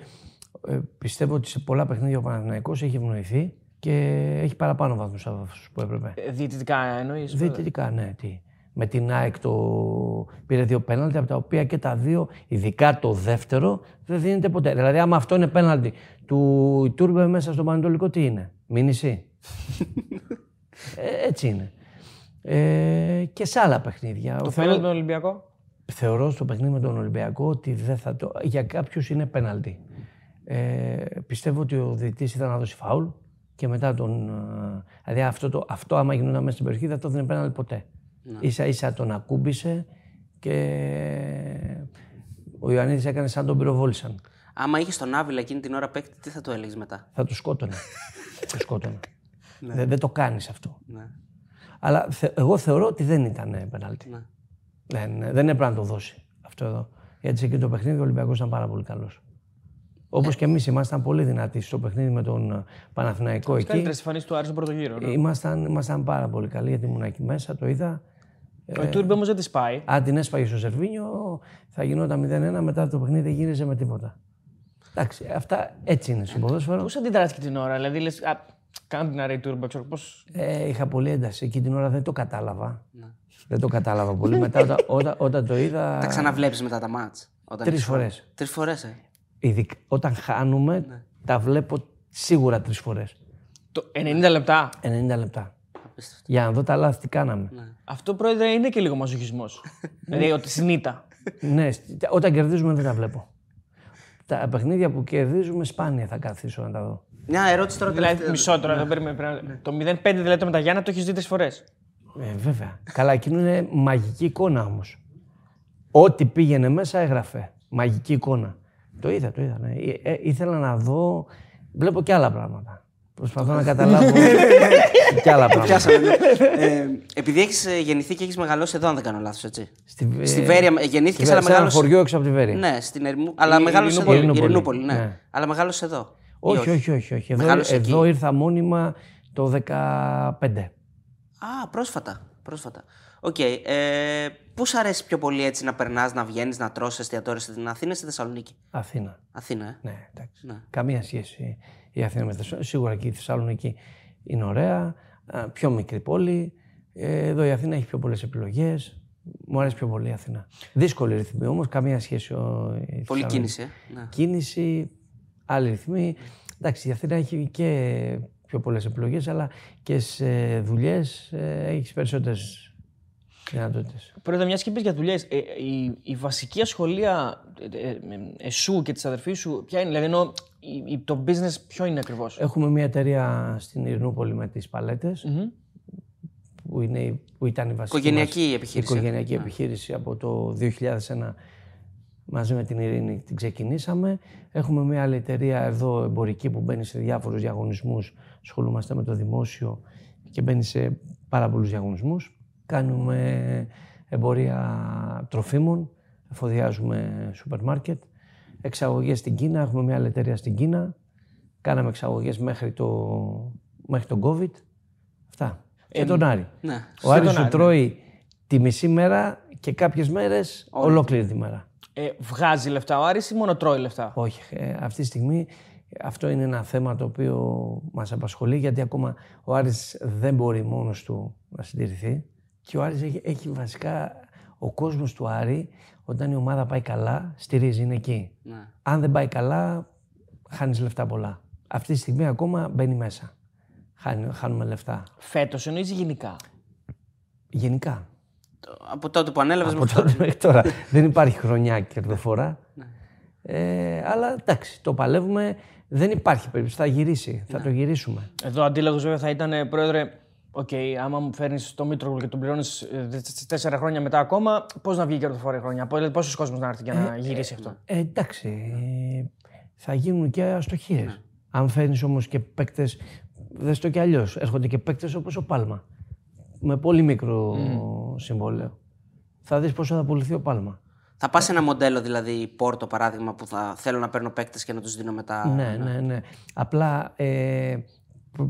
ε, πιστεύω ότι σε πολλά παιχνίδια ο Παναθηναϊκός έχει ευνοηθεί και έχει παραπάνω βαθμούς από αυτούς που έπρεπε. Ε, Διαιτητικά εννοείς. Διαιτητικά, ναι. Τι. Με την ΑΕΚ το... πήρε δύο πέναλτι, από τα οποία και τα δύο, ειδικά το δεύτερο, δεν δίνεται ποτέ. Δηλαδή, άμα αυτό είναι πέναλτι του Τούρμπε μέσα στον Πανετολικό, τι είναι, μήνυση. ε, έτσι είναι. Ε, και σε άλλα παιχνίδια. Το Θεωρώ- φαίνεται τον Ολυμπιακό; θεωρώ στο παιχνίδι με τον Ολυμπιακό ότι δεν θα το... για κάποιους είναι πέναλτι. Ε, πιστεύω ότι ο διαιτητής ήταν να δώσει φάουλ και μετά τον. ε, Δηλαδή αυτό, το, αυτό άμα γινόταν μέσα στην περιοχή θα το δίνει πέναλτι ποτέ. Ίσα ίσα τον ακούμπησε και ο Ιωαννίδης έκανε σαν τον πυροβόλησαν. Άμα είχες τον Άβυλα εκείνη την ώρα παίκτη, τι θα το έλεγες μετά; Θα του σκότωνε. το σκότωνε. δεν, δεν το κάνεις αυτό. Ναι. Αλλά θε- εγώ θεωρώ ότι δεν ήταν ε, πέναλτι. Ναι. Δεν, δεν έπρεπε να το δώσει αυτό εδώ. Γιατί σε εκείνο το παιχνίδι ο Ολυμπιακός ήταν πάρα πολύ καλός. Όπως και εμείς ήμασταν πολύ δυνατοί στο παιχνίδι με τον ε, Παναθηναϊκό εκεί. Καλύτερες εμφανίσεις του Άρη στον πρώτο γύρο. ναι. Ήμασταν, ήμασταν πάρα πολύ καλοί γιατί ήμουν εκεί μέσα, το είδα. Ο Τούρμπε όμως δεν τη πάει. Αν την έσπαγε στο Σερβίνιο, θα γινόταν 0-1, μετά το παιχνίδι δεν γύριζε με τίποτα. Εντάξει, αυτά έτσι είναι στο ποδόσφαιρο. Πώς αντιδράστηκε την ώρα, δηλαδή λες. Κάνω την αρέη Τούρμπε, ξέρω πώ. Ε, είχα πολύ ένταση. Εκεί την ώρα δεν το κατάλαβα. Δεν το κατάλαβα πολύ. μετά όταν, όταν, όταν το είδα. Τα ξαναβλέπεις μετά τα μάτς. Όταν Τρεις έχεις φορές. χρόνο. Τρεις φορές, ε. ειδικ- όταν χάνουμε, τα βλέπω σίγουρα τρεις φορές. Το 90 λεπτά. 90 λεπτά. Απίστευτο. Για να δω τα λάθη τι κάναμε. Αυτό πρόεδρε είναι και λίγο μαζοχισμός. δηλαδή ότι συνήτα. ναι, σ- όταν κερδίζουμε δεν τα βλέπω. Τα παιχνίδια που κερδίζουμε σπάνια θα καθίσω να τα δω. Μια ερώτηση τώρα δηλαδή τελευταία. μισό τώρα. δεν περίμενε, πρέπει να- Το 0-5 δηλαδή το με τα Γιάννα το έχεις δει τρεις φορές. Ε, βέβαια. Καλά, εκείνο είναι μαγική εικόνα όμως. Ό,τι πήγαινε μέσα έγραφε. Μαγική εικόνα. Το είδα, το είδα. Ναι. Ε, ε, ήθελα να δω. Βλέπω και άλλα πράγματα. Προσπαθώ να καταλάβω και άλλα πράγματα. Πιάσαμε. ναι. ε, επειδή έχεις γεννηθεί και έχεις μεγαλώσει εδώ, αν δεν κάνω λάθος, έτσι. Στη, Βε- Στη Βέρεια ε, γεννήθηκες, σε αλλά ένα μεγάλωσε. χωριό έξω από τη Βέρεια. Ναι, στην Ερμού. Αλλά μεγάλωσες εδώ. Ειρηνούπολη. Ειρηνούπολη, ναι. Ναι. Αλλά μεγάλωσες εδώ. Ή Όχι, όχι, όχι. όχι. Εδώ, Μεγάλωσες εδώ εκεί. ήρθα μόνιμα το 15. Α, πρόσφατα. πρόσφατα. Οκ. Ε, Πού σου αρέσει πιο πολύ έτσι να περνάς, να βγαίνεις, να τρως σε εστιατόρια στην Αθήνα ή στη Θεσσαλονίκη; Αθήνα. Αθήνα, ε; Ναι, εντάξει. Ναι. Καμία σχέση η Αθήνα με τη Θεσσαλονίκη. Σίγουρα και η Θεσσαλονίκη είναι ωραία. Α, Πιο μικρή πόλη. Ε, Εδώ η Αθήνα έχει πιο πολλές επιλογές. Μου αρέσει πιο πολύ η Αθήνα. Δύσκολη ρυθμή όμως, καμία σχέση. Ο, η Πολύ Θεσσαλονίκη. κίνηση, ε. Ναι. Κίνηση, άλλη ρυθμή. Εντάξει, η Αθήνα έχει και πιο πολλές επιλογές, αλλά και σε δουλειές έχεις περισσότερες δυνατότητε. Πρόεδρε, μιας και είπες για δουλειές, η, η βασική ασχολία ε, ε, εσού και της αδερφής σου, ποια είναι, δηλαδή ενώ η- η- το business ποιο είναι ακριβώς; Έχουμε μια εταιρεία στην Ειρηνούπολη με τις παλέτες, που, είναι, η- που ήταν η βασική Οικογενειακή μας- επιχείρηση. οικογενειακή επιχείρηση από το 2001 μαζί με την Ειρήνη την ξεκινήσαμε. Έχουμε μια άλλη εταιρεία εδώ εμπορική που μπαίνει σε διάφορους διαγωνισμούς. Ασχολούμαστε με το δημόσιο και μπαίνει σε πάρα πολλούς διαγωνισμούς. Κάνουμε εμπορία τροφίμων, εφοδιάζουμε σούπερ μάρκετ. Εξαγωγές στην Κίνα, έχουμε μια άλλη εταιρεία στην Κίνα. Κάναμε εξαγωγές μέχρι το, μέχρι τον COVID. Αυτά. και τον Άρη. Ναι. Ο Άρης τον σου Άρη, τρώει τη μισή μέρα και κάποιες μέρες ολόκληρη τη μέρα. Ε, βγάζει λεφτά ο Άρης ή μόνο τρώει λεφτά; Όχι. ε, αυτή τη στιγμή αυτό είναι ένα θέμα το οποίο μας απασχολεί γιατί ακόμα ο Άρης δεν μπορεί μόνος του να συντηρηθεί και ο Άρης έχει, έχει βασικά ο κόσμος του Άρη όταν η ομάδα πάει καλά στηρίζει, είναι εκεί. Ναι. Αν δεν πάει καλά χάνεις λεφτά πολλά. Αυτή τη στιγμή ακόμα μπαίνει μέσα. Χάνει- χάνουμε λεφτά. Φέτος εννοείς γενικά; Γενικά. Το- Από τότε που ανέλαβες Από μέχρι τότε τώρα. μέχρι τώρα δεν υπάρχει χρονιά κερδοφορά. Ε, αλλά εντάξει, το παλεύουμε. Δεν υπάρχει περίπτωση. Θα γυρίσει. Θα το γυρίσουμε. Εδώ αντίλογος βέβαια θα ήταν, ε, πρόεδρε, οκ, άμα μου φέρνεις το Μήτρογλου και τον πληρώνεις τέσσερα χρόνια μετά ακόμα, πώς να βγει η κερδοφόρη χρονιά, πόσος κόσμος να έρθει για να γυρίσει αυτό; Ε, εντάξει. ε, Θα γίνουν και αστοχίες. Αν φέρνεις όμως και παίκτες. Δες το κι αλλιώς. Έρχονται και παίκτες όπως ο Πάλμα. Με πολύ μικρό συμβόλαιο. Θα δεις πόσο θα πουληθεί ο Πάλμα. Θα πας σε ένα μοντέλο, δηλαδή Πόρτο παράδειγμα, που θα θέλω να παίρνω παίκτες και να τους δίνω μετά. Ναι, ναι, ναι. Απλά ε, προ-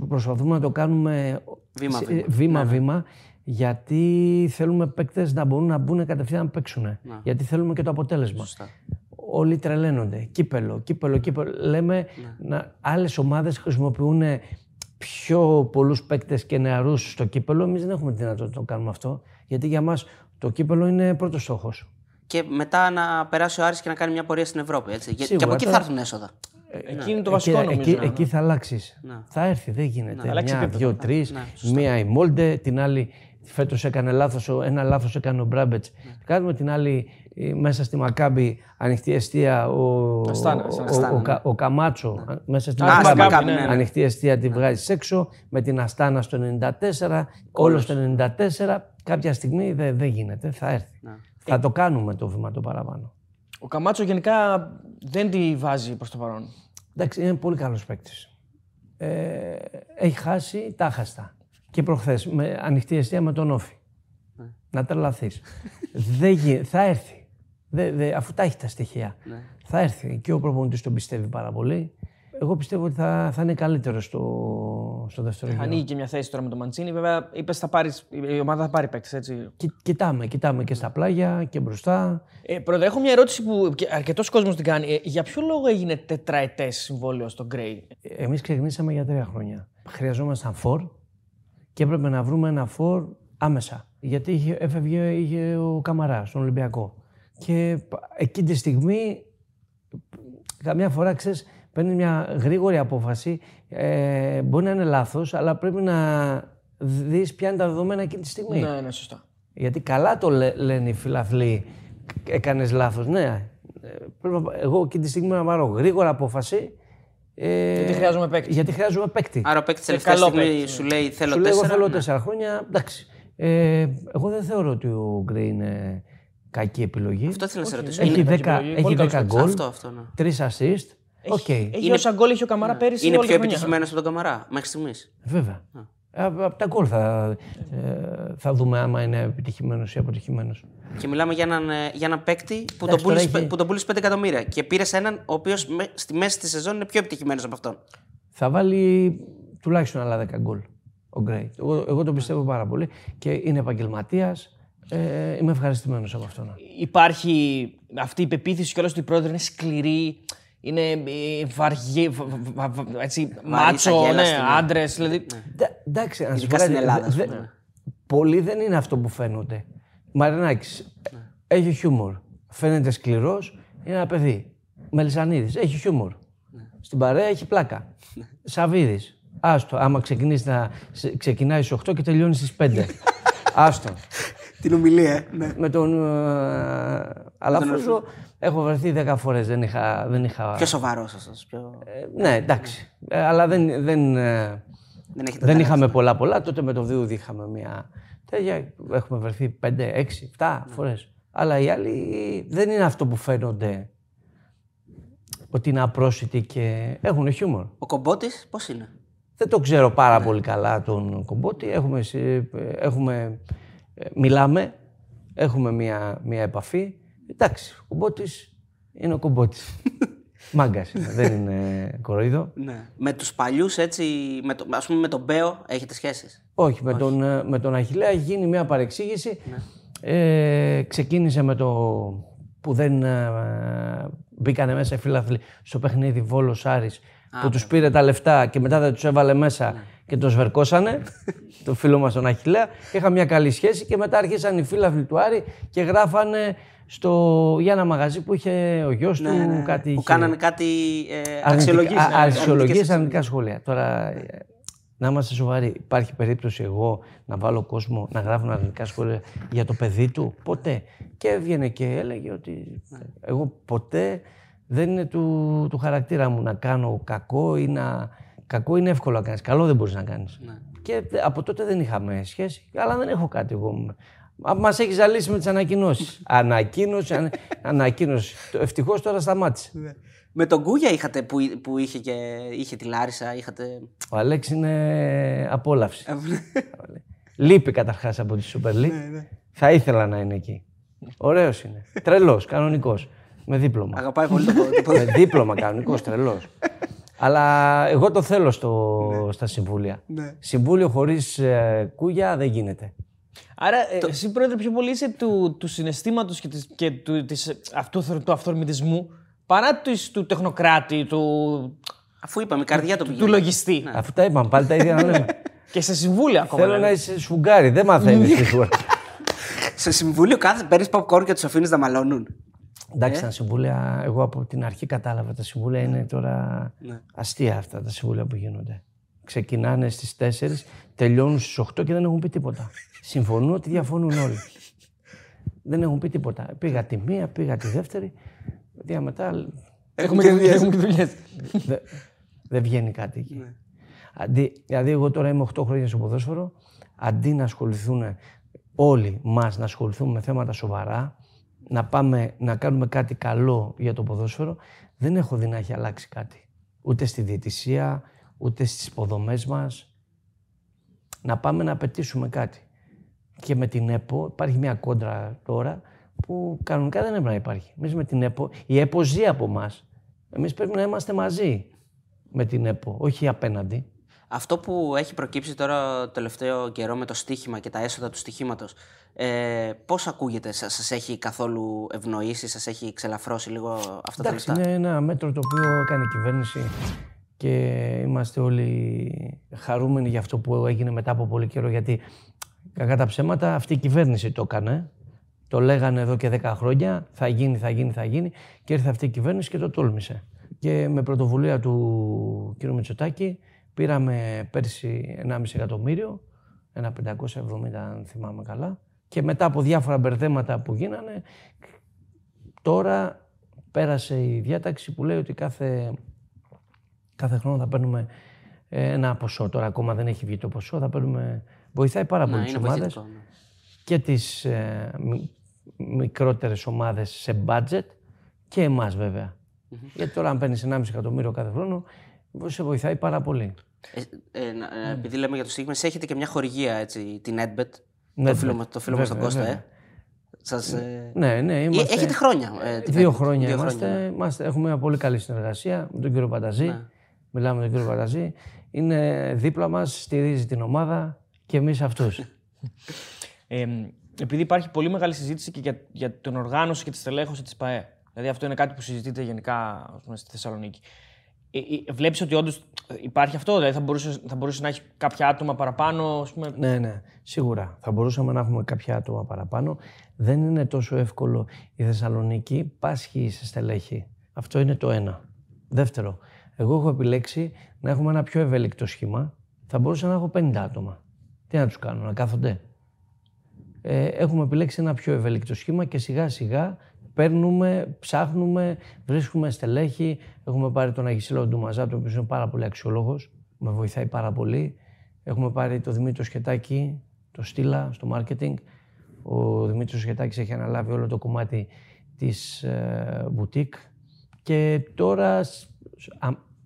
προσπαθούμε να το κάνουμε Βήμα-βήμα. σε- ε, βήμα-βήμα, γιατί θέλουμε παίκτες να μπορούν να μπουν κατευθείαν να παίξουν. Γιατί θέλουμε και το αποτέλεσμα. Σωστά. Όλοι τρελαίνονται. Κύπελο, κύπελο, κύπελο. Λέμε να, άλλες ομάδες χρησιμοποιούν πιο πολλούς παίκτες και νεαρούς στο κύπελο. Εμείς δεν έχουμε τη δυνατότητα να το κάνουμε αυτό. Γιατί για μας το κύπελο είναι πρώτος στόχος. Και μετά να περάσει ο Άρης και να κάνει μια πορεία στην Ευρώπη. Έτσι. Και- και Σίγουρα, από εκεί θα τώρα- έρθουν έσοδα. Εκεί είναι το βασικό εκεί, νομίζω. εκεί, εκεί θα αλλάξεις. Θα έρθει, δεν γίνεται. αλλάξει Μια, επίπεδο. δύο, τρεις. ναι, μία η Μόλντε, την άλλη φέτος έκανε λάθος, ένα λάθος έκανε ο Μπράμπετς. Κάνουμε την άλλη ε, μέσα στη Μακάμπη ανοιχτή αιστεία ο, Αστάνα, ο, σαν ο, Αστάνα, ο, ναι. Κα- ο Καμάτσο. Μέσα στη Α, Μακάμπη, στη Μακάμπη, ναι, ναι. ανοιχτή αιστεία τη βγάζει έξω. Με την Αστάνα στο 94, όλο στο 94. Κάποια στιγμή δεν δεν γίνεται, θα έρθει. Θα το κάνουμε το βήμα το παραπάνω. Ο Καμάτσο γενικά δεν τη βάζει προς το παρόν. Εντάξει, είναι πολύ καλός παίκτης. Ε, έχει χάσει τα χαστά. Και προχθές με ανοιχτή αιστεία με τον Όφη. Να τρελαθείς. Δεν γι- θα έρθει. Δε, δε, αφού τα έχει τα στοιχεία. Θα έρθει. Και ο προπονητής τον πιστεύει πάρα πολύ. Εγώ πιστεύω ότι θα, θα είναι καλύτερο στο, στο δεύτερο γύρο. Ανοίγει και μια θέση τώρα με τον Μαντσίνη. Βέβαια, είπες θα πάρεις, η ομάδα θα πάρει παίκτες, έτσι. Κι- κοιτάμε, κοιτάμε και στα πλάγια και μπροστά. Ε, πρόεδρε, έχω μια ερώτηση που αρκετός κόσμος την κάνει. Ε, για ποιο λόγο έγινε τετραετές συμβόλαιο στο Γκρέι; Εμείς ξεκινήσαμε για τρία χρόνια. Χρειαζόμασταν φορ και έπρεπε να βρούμε ένα φορ άμεσα. Γιατί είχε, έφευγε είχε ο Καμαρά στον Ολυμπιακό. Και π- εκείνη τη στιγμή, καμιά φορά ξέρεις, παίρνει μια γρήγορη απόφαση. Ε, μπορεί να είναι λάθος, αλλά πρέπει να δεις ποια είναι τα δεδομένα εκείνη τη στιγμή. Ναι, ναι, σωστά. Γιατί καλά το λέ- λένε οι φιλαθλοί, έκανες λάθος. Ναι, ε, πρέπει να- εγώ εκείνη τη στιγμή να πάρω γρήγορα απόφαση. Ε, Γιατί χρειάζομαι παίκτη. Γιατί χρειάζομαι παίκτη. Άρα ο παίκτης τελευταία καλό στιγμή παίκτη, σου λέει θέλω Σου λέω, εγώ τέσσερα. θέλω ναι. τέσσερα χρόνια. Εντάξει. Ε, εγώ δεν θεωρώ ότι ο Γκρέι είναι κακή επιλογή. Αυτό ήθελα να σε ρωτήσω. έχει είναι 10, κακή επιλογή. έχει Πολύ καλός 10 παίκτης. γκολ, Αυτό, αυτό, ναι. 3 assist. OK. Έχει όσα γκολ είχε ο Καμαρά πέρυσι. Είναι όλη πιο τη χρονιά. επιτυχημένος από τον Καμαρά μέχρι στιγμής. Βέβαια. Από τα γκολ θα, ε, θα δούμε άμα είναι επιτυχημένος ή αποτυχημένος. Και μιλάμε για έναν, ε, για έναν παίκτη που τον Εντάξει, τώρα πούλησε έχει- που τον πούλησε 5 εκατομμύρια. Και πήρες έναν ο οποίος στη μέση της σεζόν είναι πιο επιτυχημένος από αυτόν. θα βάλει τουλάχιστον άλλα 10 γκολ ο Γκρέι. Εγώ, εγώ τον πιστεύω πάρα πολύ και είναι επαγγελματίας. Ε, είμαι ευχαριστημένος από αυτόν. Υπάρχει αυτή η πεποίθηση κιόλας ότι η πρόεδρο είναι σκληρή. Είναι ε, βαριέ, βα- βα- βα- έτσι, μάτσο, αγέλαστη, ναι, ναι. άντρες. Δηλαδή, Ντα- Εντάξει, να σου Ειδικά πω στην κάτι, Ελλάδα, ας δε- πούμε. Πολλοί δεν είναι αυτό που φαίνονται. Μαρινάκης έχει χιούμορ. Φαίνεται σκληρός, είναι ένα παιδί. Μελισανίδης έχει χιούμορ. Στην παρέα έχει πλάκα. Σαββίδης. Άστο, άμα ξεκινήσει να, σε- ξεκινάει στις 8 και τελειώνει στις 5. Άστο. Την ομιλία, ναι. Με τον ε, Αλαφούζο έχω βρεθεί 10 φορές. Δεν είχα. Δεν, είχα Πιο σοβαρός αυτό. Πιο... ε, ναι, εντάξει. Ε, αλλά δεν, δεν, ε, Δεν έχετε δεν τα είχαμε πολλά πολλά. Τότε με το Διούδη είχαμε μια τέτοια. Έχουμε βρεθεί 5, 6, 7 φορές. Αλλά οι άλλοι δεν είναι αυτό που φαίνονται ότι είναι απρόσιτοι και έχουν χιούμορ. Ο κομπότης πώς είναι; Δεν το ξέρω πάρα πολύ καλά τον κομπότη. Έχουμε, συ- έχουμε, ε, μιλάμε, έχουμε μια, μια επαφή. Εντάξει, ο κομπότης είναι ο κομπότης. Μάγκας είναι, δεν είναι κοροϊδό. Ναι. Με τους παλιούς έτσι, με το, ας πούμε με τον Μπέο έχετε σχέσεις; Όχι, με τον, ε, με τον Αχιλέα έχει γίνει μια παρεξήγηση. Ε, ξεκίνησε με το που δεν ε, μπήκανε μέσα οι φίλαθλοι στο παιχνίδι Βόλος Άρης που τους πήρε τα λεφτά και μετά δεν τους έβαλε μέσα και το σβερκώσανε, το φίλο μας τον Αχιλέα. Είχα μια καλή σχέση και μετά άρχισαν οι φίλαθλοι του Άρη και γράφανε στο, για ένα μαγαζί που είχε ο γιος του κάτι... Ναι, Που είχε- κάνανε κάτι ε, Αρνητικά- αξιολογήσεις. α- ναι, Αξιολογίες, αρνητικές αρνητικά σχόλια. Τώρα, ε, να είμαστε σοβαροί. Υπάρχει περίπτωση εγώ να βάλω κόσμο να γράφουν αρνητικά σχόλια για το παιδί του; Ποτέ. Και έβγαινε και έλεγε ότι εγώ ποτέ δεν είναι του, του χαρακτήρα μου να κάνω κακό ή να. Κακό είναι εύκολο να κάνεις. Καλό δεν μπορείς να κάνεις. Και από τότε δεν είχαμε σχέση. Αλλά δεν έχω κάτι εγώ. Μας έχεις ζαλίσει με τις ανακοινώσεις. ανακοίνωση, ανα- ανακοίνωση. Ευτυχώς τώρα σταμάτησε. Με τον Κούγια είχατε που, που είχε, και, είχε τη Λάρισα, είχατε. Ο Αλέξη είναι απόλαυση. Λείπει καταρχάς από τη Super League. Θα ήθελα να είναι εκεί. Ωραίος είναι. Τρελός, κανονικός. Με δίπλωμα. Αγαπάει πολύ το το Με δίπλωμα, κανονικός, τρελός. Αλλά εγώ το θέλω στο, στα συμβούλια. Συμβούλιο χωρίς κούγια δεν γίνεται. Άρα, ε, εσύ πρόεδρε, πιο πολύ είσαι του, του συναισθήματος και, της, και του, της, αυτού, του αυθορμητισμού παρά της, του τεχνοκράτη, του, Αφού είπαμε, η καρδιά το του πηγαίνει. λογιστή. Αφού τα είπαμε, πάλι τα ίδια να λέμε. Και σε συμβούλια ακόμα. Θέλω δηλαδή. να είσαι σφουγγάρι, δεν μαθαίνεις σίγουρα. Σε συμβούλιο κάθε παίρνεις popcorn και τους αφήνεις να μαλώνουν. Εντάξει, τα συμβούλια, εγώ από την αρχή κατάλαβα. Τα συμβούλια είναι τώρα αστεία αυτά τα συμβούλια που γίνονται. Ξεκινάνε στις 4, τελειώνουν στις 8 και δεν έχουν πει τίποτα. Συμφωνούν ότι διαφωνούν όλοι. δεν έχουν πει τίποτα. Πήγα τη μία, πήγα τη δεύτερη. Δια μετά Έχουμε και δουλειές. Έχουμε και δουλειές. δεν δεν βγαίνει κάτι εκεί. Αντί, δηλαδή, εγώ τώρα είμαι 8 χρόνια στο ποδόσφαιρο. Αντί να ασχοληθούν όλοι μας να ασχοληθούμε με θέματα σοβαρά, να πάμε να κάνουμε κάτι καλό για το ποδόσφαιρο, δεν έχω δει να έχει αλλάξει κάτι. Ούτε στη διαιτησία, ούτε στις υποδομές μας. Να πάμε να πετύσουμε κάτι. Και με την ΕΠΟ υπάρχει μια κόντρα τώρα που κανονικά δεν έπρεπε να υπάρχει. Εμείς με την ΕΠΟ, η ΕΠΟ ζει από εμάς. Εμείς πρέπει να είμαστε μαζί με την ΕΠΟ, όχι απέναντι. Αυτό που έχει προκύψει τώρα το τελευταίο καιρό με το στοίχημα και τα έσοδα του στοιχήματος, ε, πώς ακούγεται, σας, σας έχει καθόλου ευνοήσει, σας έχει ξελαφρώσει λίγο αυτά τα Εντάξει, λεφτά; είναι ένα μέτρο το οποίο έκανε η κυβέρνηση και είμαστε όλοι χαρούμενοι για αυτό που έγινε μετά από πολύ καιρό γιατί κακά τα ψέματα αυτή η κυβέρνηση το έκανε. Το λέγανε εδώ και 10 χρόνια, θα γίνει, θα γίνει, θα γίνει και ήρθε αυτή η κυβέρνηση και το τόλμησε. Και με πρωτοβουλία του κ. Μητσοτάκη πήραμε πέρσι 1,5 εκατομμύριο, ένα 570 αν θυμάμαι καλά και μετά από διάφορα μπερδέματα που γίνανε Τώρα πέρασε η διάταξη που λέει ότι κάθε, κάθε χρόνο θα παίρνουμε ε, ένα ποσό. Τώρα ακόμα δεν έχει βγει το ποσό, θα παίρνουμε... Βοηθάει πάρα πολύ Να, τις είναι ομάδες βοηθητικό. ναι. και τις ε, μι- μικρότερες ομάδες σε budget και εμάς βέβαια. Γιατί τώρα αν παίρνεις 1,5 εκατομμύριο κάθε χρόνο, σε βοηθάει πάρα πολύ. Ε, ε, να- ε, επειδή λέμε για το στοίχημα, εσείς έχετε και μια χορηγία, έτσι, την Edbet, Ναι, το φίλο, μας- το φίλο μας τον βέβαια, Κώστα, βέβαια. ε. Σας, ε, Ναι, ναι, ε, είμαστε... Έχετε χρόνια. ε, την Δύο Edbet. χρόνια Δύο είμαστε, ναι. είμαστε. Έχουμε μια πολύ καλή συνεργασία με τον κύριο Πανταζή. Ναι. Μιλάμε με τον κύριο Πανταζή. Είναι δίπλα μας, στηρίζει την ομάδα και εμείς αυτούς. Ε, επειδή υπάρχει πολύ μεγάλη συζήτηση και για, για την οργάνωση και τη στελέχωση της ΠαΕ. Δηλαδή αυτό είναι κάτι που συζητείται γενικά ας πούμε, στη Θεσσαλονίκη. Ε, ε, Βλέπεις ότι όντως υπάρχει αυτό, δηλαδή θα μπορούσε, θα μπορούσε να έχει κάποια άτομα παραπάνω. Ας πούμε, ναι, ναι, σίγουρα. Θα μπορούσαμε να έχουμε κάποια άτομα παραπάνω. Δεν είναι τόσο εύκολο. Η Θεσσαλονίκη πάσχει σε στελέχη. Αυτό είναι το ένα. Δεύτερο, εγώ έχω επιλέξει να έχουμε ένα πιο ευέλικτο σχήμα. Θα μπορούσα να έχω 50 άτομα. Τι να τους κάνω, να κάθονται; Ε, έχουμε επιλέξει ένα πιο ευέλικτο σχήμα και σιγά σιγά παίρνουμε, ψάχνουμε, βρίσκουμε στελέχη. Έχουμε πάρει τον Αγισίλο Ντουμαζά, ο οποίος είναι πάρα πολύ αξιόλογος, με βοηθάει πάρα πολύ. Έχουμε πάρει τον Δημήτρη Σχετάκη, το Στήλα στο marketing, Ο Δημήτρης Σχετάκης έχει αναλάβει όλο το κομμάτι της ε, μπουτίκ και τώρα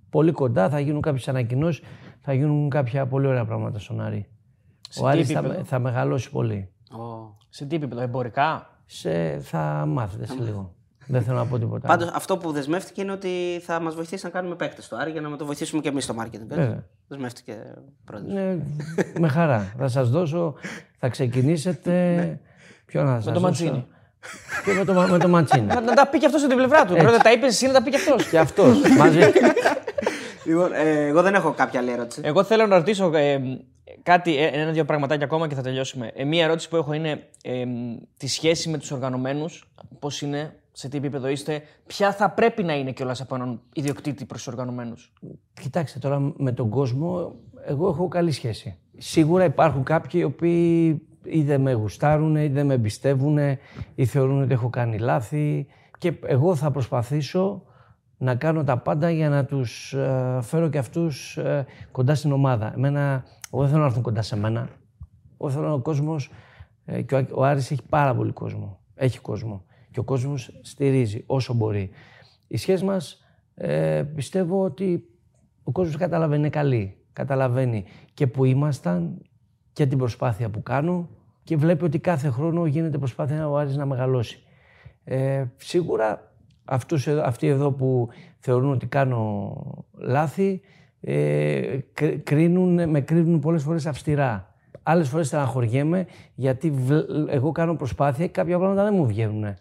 πολύ κοντά θα γίνουν κάποιες ανακοινώσεις, θα γίνουν κάποια πολύ ωραία πράγματα στον Άρη. ο Άρης θα, θα μεγαλώσει πολύ. Oh. Σε τι επίπεδο, εμπορικά; Σε, θα μάθετε σε λίγο. Δεν θέλω να πω τίποτα. Πάντως, αυτό που δεσμεύτηκε είναι ότι θα μας βοηθήσει να κάνουμε παίκτες στο Άρη για να το βοηθήσουμε και εμείς στο marketing. Δεσμεύτηκε πρόεδρος. Ναι, με χαρά. θα σας δώσω, θα ξεκινήσετε. Ναι. Ποιο να Με το Μαντσίνη. Και με το, με το Μαντσίνη. να, να τα πει και αυτός στην πλευρά του. Πρώτα τα είπες εσύ να τα πει και αυτός. Και αυτός. Μαζί. Λοιπόν, ε, εγώ δεν έχω κάποια άλλη ερώτηση. Εγώ θέλω να ρωτήσω ε, κάτι, ε, ένα-δύο πραγματάκια ακόμα και θα τελειώσουμε. Ε, μία ερώτηση που έχω είναι ε, τη σχέση με τους οργανωμένους. Πώς είναι, σε τι επίπεδο είστε, ποια θα πρέπει να είναι κιόλας από έναν ιδιοκτήτη προς τους οργανωμένους; Κοιτάξτε τώρα με τον κόσμο, εγώ έχω καλή σχέση. Σίγουρα υπάρχουν κάποιοι οι οποίοι ή δεν με γουστάρουν, ή δεν με εμπιστεύουν, ή θεωρούν ότι έχω κάνει λάθη. Και εγώ θα προσπαθήσω να κάνω τα πάντα για να τους ε, φέρω και αυτούς ε, κοντά στην ομάδα. Εμένα, εγώ δεν θέλω να έρθουν κοντά σε μένα. Εγώ θέλω ο κόσμος, ε, και ο, ο Άρης έχει πάρα πολύ κόσμο. Έχει κόσμο. Και ο κόσμος στηρίζει όσο μπορεί. Η σχέση μας πιστεύω ότι ο κόσμος καταλαβαίνει, είναι καλή. Καταλαβαίνει και που ήμασταν και την προσπάθεια που κάνω και βλέπει ότι κάθε χρόνο γίνεται προσπάθεια ο Άρης να μεγαλώσει. Ε, σίγουρα αυτούς, αυτοί εδώ που θεωρούν ότι κάνω λάθη, ε, κρίνουν, με κρίνουν πολλές φορές αυστηρά. Άλλες φορές στεναχωριέμαι γιατί εγώ κάνω προσπάθεια και κάποια πράγματα δεν μου βγαίνουν.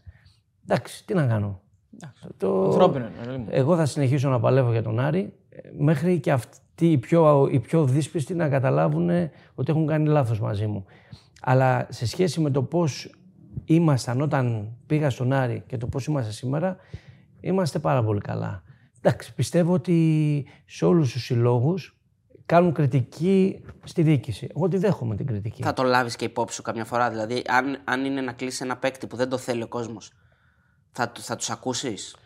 Εντάξει, τι να κάνω. Το... Ανθρώπινο. Εγώ θα συνεχίσω να παλεύω για τον Άρη μέχρι και αυτοί οι πιο, οι πιο δύσπιστοι να καταλάβουν ότι έχουν κάνει λάθος μαζί μου. Αλλά σε σχέση με το πώς ήμασταν όταν πήγα στον Άρη και το πώς είμαστε σήμερα, είμαστε πάρα πολύ καλά. Εντάξει, πιστεύω ότι σε όλους τους συλλόγους κάνουν κριτική στη διοίκηση. Εγώ τη δέχομαι την κριτική. Θα το λάβεις και υπόψη σου καμιά φορά. Δηλαδή, αν, αν είναι να κλείσει ένα παίκτη που δεν το θέλει ο κόσμος, θα, θα τους ακούσεις;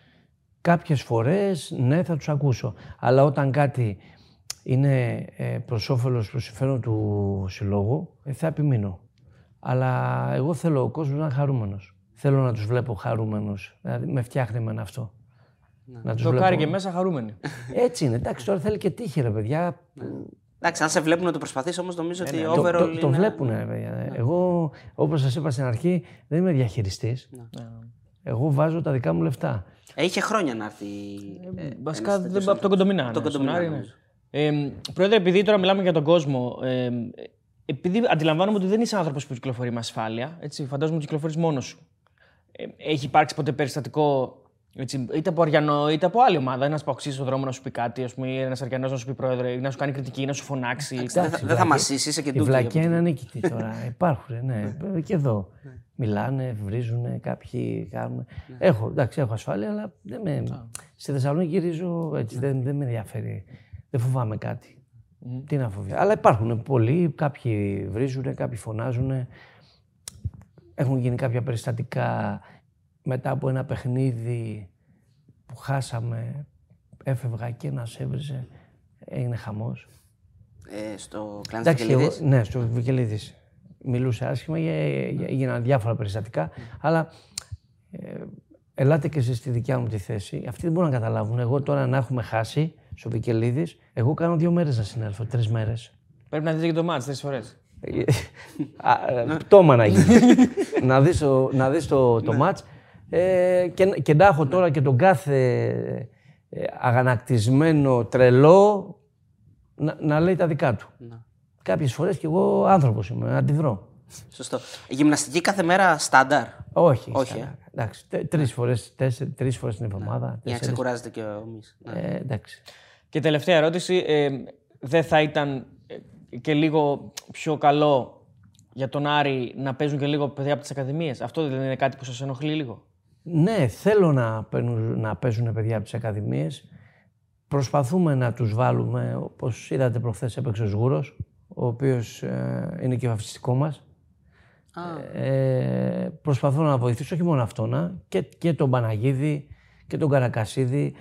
Κάποιες φορές, ναι, θα τους ακούσω. Αλλά όταν κάτι είναι ε, προς όφελος, προς συμφέρον του συλλόγου, ε, θα επιμείνω. Αλλά εγώ θέλω ο κόσμος να είναι χαρούμενος. Θέλω να τους βλέπω χαρούμενους. Δηλαδή με φτιάχνει εμένα αυτό. Ναι. Να τους το βλέπω... και μέσα χαρούμενοι. Έτσι είναι. Εντάξει, τώρα θέλει και τύχη, ρε παιδιά. Ναι. Εντάξει, αν σε βλέπουν να το προσπαθείς, όμως νομίζω ότι overall. Το, το, το βλέπουν, ρε παιδιά. Ναι. Εγώ, όπως σας είπα στην αρχή, δεν είμαι διαχειριστής. Ναι. Εγώ βάζω τα δικά μου λεφτά. Είχε χρόνια να έρθει. Ε, βασικά από τον Κοντομινά. Το Κοντομινά. Ε, πρόεδρε, επειδή τώρα μιλάμε για τον κόσμο, ε, επειδή αντιλαμβάνομαι ότι δεν είσαι άνθρωπος που κυκλοφορεί με ασφάλεια, έτσι, φαντάζομαι ότι κυκλοφορείς μόνος σου. Ε, έχει υπάρξει ποτέ περιστατικό έτσι, είτε από Αριανό είτε από άλλη ομάδα. Ένας παοξή στον δρόμο να σου πει κάτι, ας πούμε, ή ένας Αριανός να σου πει πρόεδρε, να σου κάνει κριτική, να σου φωνάξει. Δεν θα, θα μασίσει, είσαι και Η βλακιά είναι ανίκητη τώρα. Υπάρχουν, ναι. και εδώ. Μιλάνε, βρίζουν, κάποιοι κάνουν. Ναι. Έχω, εντάξει, έχω ασφάλεια, αλλά δεν με... στη Θεσσαλονίκη γυρίζω έτσι. Δεν, δεν με ενδιαφέρει. Δεν φοβάμαι κάτι. Mm. Τι να φοβηθεί. Αλλά υπάρχουν πολλοί, κάποιοι βρίζουν, κάποιοι φωνάζουν. Έχουν γίνει κάποια περιστατικά μετά από ένα παιχνίδι που χάσαμε, έφευγα και ένας έβριζε, έγινε χαμός. Ε, στο κλάν Βικελίδης. Ναι, στο Βικελίδης. Μιλούσε άσχημα, έγιναν διάφορα περιστατικά, αλλά ε, ελάτε και εσείς στη δικιά μου τη θέση. Αυτοί δεν μπορούν να καταλάβουν. Εγώ τώρα να έχουμε χάσει, στο Βικελίδης. Εγώ κάνω δύο μέρες να συνέλθω, τρεις μέρες. Πρέπει να δείτε και το μάτς τρεις φορές. Πτώμα να γίνει. να δεις το, να δεις το, το ναι. μάτς. Ε, και, και να έχω τώρα και τον κάθε ε, αγανακτισμένο τρελό να, να λέει τα δικά του. Ναι. Κάποιες φορές κι εγώ άνθρωπος είμαι, αντιδρώ. Σωστό. Γυμναστική κάθε μέρα στάνταρ; Όχι. Όχι. Ε. Εντάξει, τρεις φορές τρεις φορές την εβδομάδα. Ναι. Για να ξεκουράζεται και ο ναι. ε, εντάξει. Και τελευταία ερώτηση. Ε, δεν θα ήταν ε, και λίγο πιο καλό για τον Άρη να παίζουν και λίγο παιδιά από τις Ακαδημίες; Αυτό δεν είναι κάτι που σας ενοχλεί λίγο; Ναι, θέλω να, παίρνουν, να παίζουν παιδιά από τις Ακαδημίες. Προσπαθούμε να τους βάλουμε, όπως είδατε προχθές έπαιξε ο Σγούρος, ο οποίος ε, είναι και ο αφιστικό μας. Ε, προσπαθώ να βοηθήσω όχι μόνο αυτόν, και, και τον Παναγίδη και τον Καρακασίδη.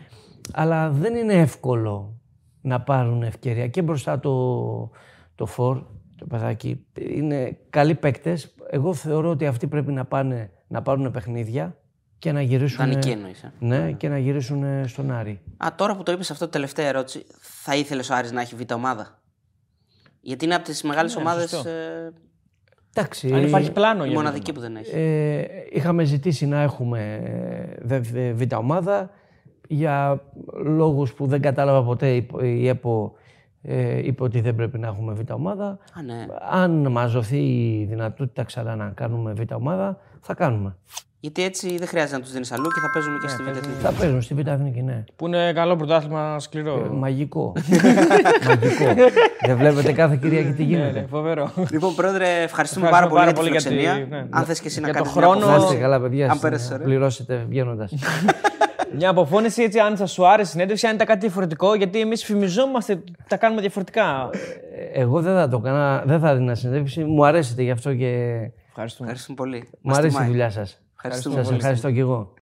Αλλά δεν είναι εύκολο να πάρουν ευκαιρία και μπροστά το, το φορ, το παιδάκι. Είναι καλοί παίκτες. Εγώ θεωρώ ότι αυτοί πρέπει να πάνε να πάρουν παιχνίδια και να γυρίσουν. Δανεική εννοείς, ε. Ναι, και να γυρίσουν ε, στον Άρη. Α, τώρα που το είπες αυτό, τελευταία ερώτηση. Θα ήθελες ο Άρης να έχει β' ομάδα; Γιατί είναι από τις μεγάλες ομάδες. Σωστό. Ε, Εντάξει. Αν υπάρχει πλάνο η για μοναδική που δεν έχει. Ε, είχαμε ζητήσει να έχουμε ε, δε- δε- β' ομάδα. Για λόγους που δεν κατάλαβα ποτέ η- η ΕΠΟ ε, είπε ότι δεν πρέπει να έχουμε β' ομάδα. Α, ναι. Αν μας δοθεί η δυνατότητα ξανά να κάνουμε β' ομάδα, θα κάνουμε. Γιατί έτσι δεν χρειάζεται να τους δίνεις αλλού και θα παίζουν και στη Β' Εθνική. Θα παίζουν στη Β' Εθνική, ναι. Που είναι καλό πρωτάθλημα σκληρό. Μαγικό. Μαγικό. δεν βλέπετε κάθε Κυριακή τι Ναι, γίνεται. ναι, φοβερό. Λοιπόν, πρόεδρε, ευχαριστούμε Ευχαριστώ πάρα πολύ πάρα για τη πολύ για φιλοξενία. τη- ναι. Αν θες και εσύ να Για το κάνεις χρόνο- Να είστε καλά, παιδιά. Αν πέρασες να ωραία. πληρώσετε βγαίνοντας. Μια αποφώνηση έτσι, αν σας σου άρεσε η συνέντευξη, αν ήταν κάτι διαφορετικό, γιατί εμείς φημιζόμαστε ότι τα κάνουμε διαφορετικά. Εγώ δεν θα το έκανα, δεν θα έδινα συνέντευξη. Μου αρέσετε γι' αυτό και Ευχαριστούμε. Ευχαριστούμε πολύ. μου Μας αρέσει η τιμάει. δουλειά σας. Ευχαριστούμε Σας πολύ. ευχαριστώ κι εγώ.